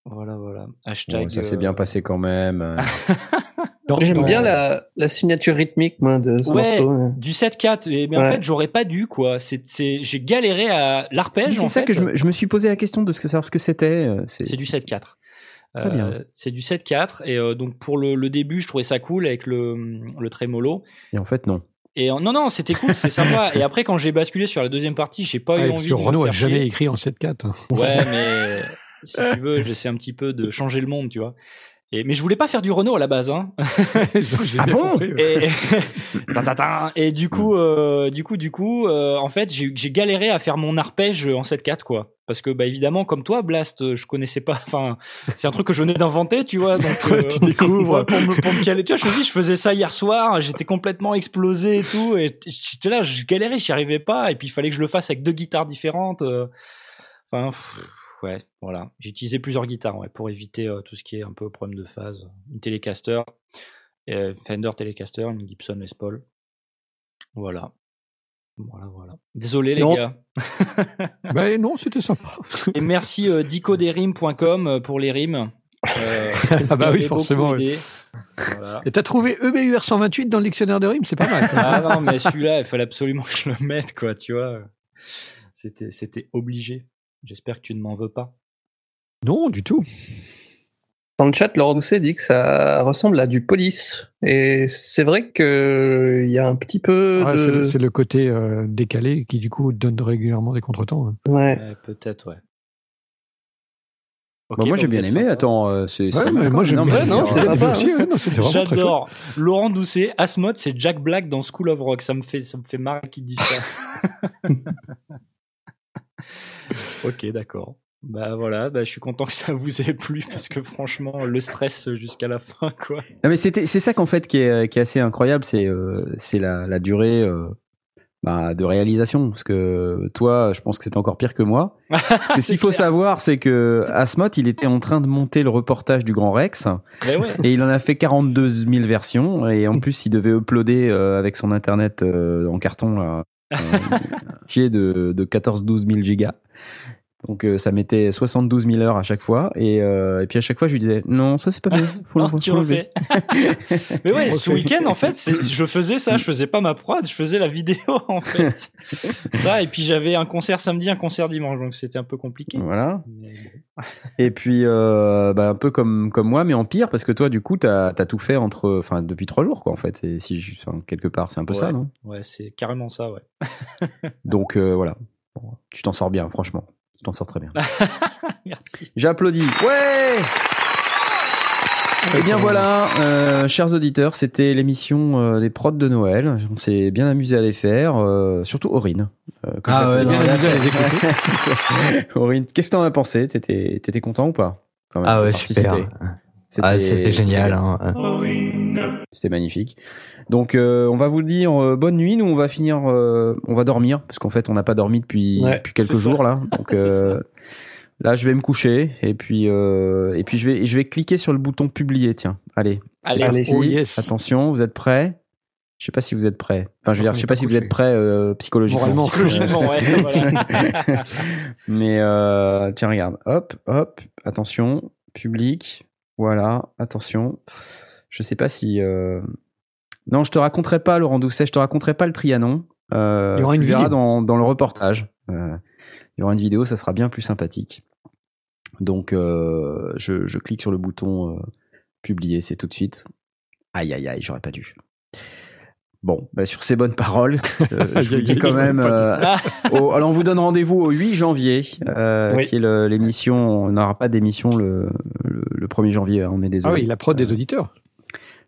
Voilà, voilà. Hashtag. Bon, ça s'est euh, bien passé quand même. euh. J'aime bien la, la signature rythmique, moi, de ce Ouais, morceau. ouais. du 7-4. Et- Mais en fait, j'aurais pas dû, quoi. C'est, c'est, j'ai galéré à l'arpège. C'est ça fait. que je me, je me suis posé la question de ce que savoir ce que c'était. euh, C'est C'est du 7-4. Très bien. Euh, c'est du 7-4 et euh, donc pour le, le début je trouvais ça cool avec le, le trémolo Et en fait, non. Et non non c'était cool c'est sympa et après quand j'ai basculé sur la deuxième partie j'ai pas Ouais, eu parce envie que de me Renault a jamais chier. écrit en 7.4. hein. ouais mais si tu veux j'essaie un petit peu de changer le monde tu vois et mais je voulais pas faire du Renault à la base hein Ah bon compris, ouais. et, du coup, euh, du coup, du coup, euh, en fait, j'ai j'ai galéré à faire mon arpège en 7-4, quoi. Parce que, bah, évidemment, comme toi, Blast, euh, je connaissais pas. Enfin, c'est un truc que je venais d'inventer, tu vois. Donc, Ouais, tu découvres. ouais, pour, me, pour me caler. Tu vois, je dis, je faisais ça hier soir, j'étais complètement explosé et tout, et j'étais là, je galérais, j'y arrivais pas, et puis il fallait que je le fasse avec deux guitares différentes. euh. Enfin, pff, ouais, voilà. J'ai utilisé plusieurs guitares, ouais, pour éviter euh, tout ce qui est un peu problème de phase. Une Telecaster, euh, Fender Telecaster, une Gibson Les Paul. Voilà. Voilà, voilà. Désolé les Non. gars. Ben non, c'était sympa. Et merci euh, dicodesrimes.com euh, pour les rimes. Euh, Ah bah oui, forcément, oui. Voilà. Et t'as trouvé EBUR 128 dans le dictionnaire de rimes, c'est pas mal. Ah non, mais celui-là, il fallait absolument que je le mette, quoi, tu vois. C'était, c'était obligé. J'espère que tu ne m'en veux pas. non, du tout. Dans le chat, Laurent Doucet dit que ça ressemble à du police. Et c'est vrai que il y a un petit peu Ouais, c'est de... le- c'est le côté euh, décalé qui, du coup, donne régulièrement des contretemps. hein. Ouais. Peut-être, ouais. Bah, moi, j'ai bien aimé. sympa. Attends, euh, c'est. Ouais, mais moi, j'aime bien. Non, c'est sympa. chouette. J'adore. Laurent Doucet, Asmod, c'est Jack Black dans School of Rock. Ça me fait, ça me fait marrer qu'il dise ça. ok, d'accord. Bah voilà, bah, je suis content que ça vous ait plu parce que franchement, le stress jusqu'à la fin, quoi. Non, mais c'était, c'est ça qu'en fait qui est, qui est assez incroyable, c'est, euh, c'est la, la durée euh, bah, de réalisation. Parce que toi, je pense que c'est encore pire que moi. Parce que ce qu'il faut savoir, c'est que Asmod, il était en train de monter le reportage du Grand Rex ouais. et il en a fait 42 000 versions. Et en plus, il devait uploader euh, avec son internet en carton là, euh, fichier de, de 14-12 000 gigas. Donc euh, ça mettait 72 000 heures à chaque fois. Et, euh, et puis à chaque fois, je lui disais non, ça c'est pas bien. Faut Non, le- tu refais. Mais ouais, ce week-end, en fait, je faisais ça. Je faisais pas ma prod, je faisais la vidéo, en fait. ça, et puis j'avais un concert samedi, un concert dimanche, donc c'était un peu compliqué. Voilà. Mais. Et puis euh, bah, un peu comme comme moi, mais en pire parce que toi, du coup, t'as as tout fait entre, enfin depuis trois jours quoi. En fait, si je- enfin, quelque part, c'est un peu ça, non? Ouais, c'est carrément ça, ouais. Donc euh, voilà, Bon, tu t'en sors bien, franchement. Tu t'en sors très bien. Merci. J'applaudis. Ouais Eh bien voilà, euh, chers auditeurs, c'était l'émission euh, des prods de Noël. On s'est bien amusé à les faire, euh, surtout Aurine. euh, que Ah ouais, j'applaudis. non, là, c'est- Aurine, qu'est-ce que t'en as pensé? T'étais content ou pas? Quand même, Ah ouais, super. Ah, c'était génial. hein. C'était magnifique. Donc euh, on va vous dire euh, bonne nuit. Nous on va finir, euh, on va dormir parce qu'en fait on n'a pas dormi depuis, Ouais, depuis quelques ça. jours là. Donc là je vais me coucher et puis et puis je vais je vais cliquer sur le bouton publier. Tiens, allez, Allez. parti. Yes. Attention, vous êtes prêts? Je sais pas si vous êtes prêts. Enfin je veux dire, je sais pas si vous êtes prêts euh, psychologiquement. Moralement. Psychologiquement, ouais, voilà. Mais euh, tiens, regarde. Hop, hop. Attention. Public. Voilà. Attention. Je sais pas si. euh, Non, je te raconterai pas, Laurent Doucet. Je te raconterai pas le Trianon. Euh, Il y aura tu une verras vidéo. dans, dans le reportage. Euh, il y aura une vidéo. Ça sera bien plus sympathique. Donc, euh, je, je clique sur le bouton publier. C'est tout de suite. Aïe, aïe, aïe. J'aurais pas dû. Bon, bah, sur ces bonnes paroles, je vous dis quand même. au- alors, on vous donne rendez-vous au 8 janvier, Oui. qui est l'émission. On n'aura pas d'émission le, le, le 1er janvier, hein, on est Ah désolé. oui, la prod des auditeurs.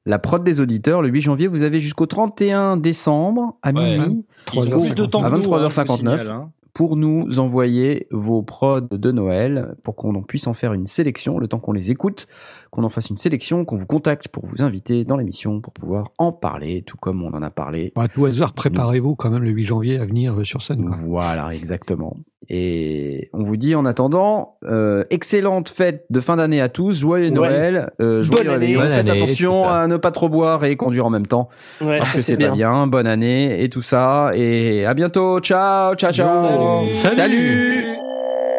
La prod des auditeurs, le 8 janvier, vous avez jusqu'au 31 décembre à Ouais. minuit plus de temps À que nous, hein, je vous 23h59. signale, hein. pour nous envoyer vos prods de Noël, pour qu'on en puisse en faire une sélection, le temps qu'on les écoute, qu'on en fasse une sélection, qu'on vous contacte pour vous inviter dans l'émission, pour pouvoir en parler, tout comme on en a parlé À tout hasard, préparez-vous quand même le 8 janvier à venir euh, sur scène. quoi. Voilà, exactement. Et on vous dit en attendant, euh, excellente fête de fin d'année à tous, joyeux Ouais. Noël, euh, joyeux Bonne année. réveillon. Bonne Faites année, attention à ne pas trop boire et conduire en même temps, Ouais, parce que c'est pas bien. Bonne année et tout ça. Et à bientôt. Ciao, ciao, ciao. Salut.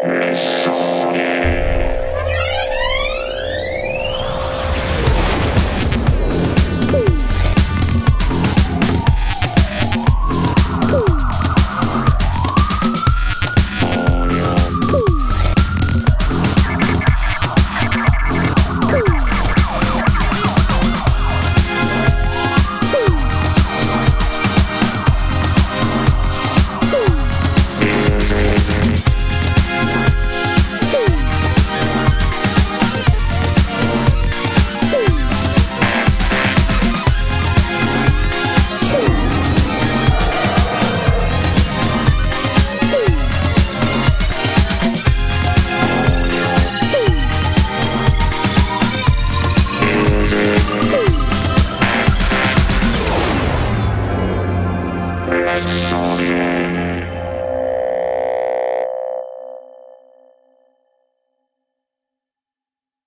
Salut.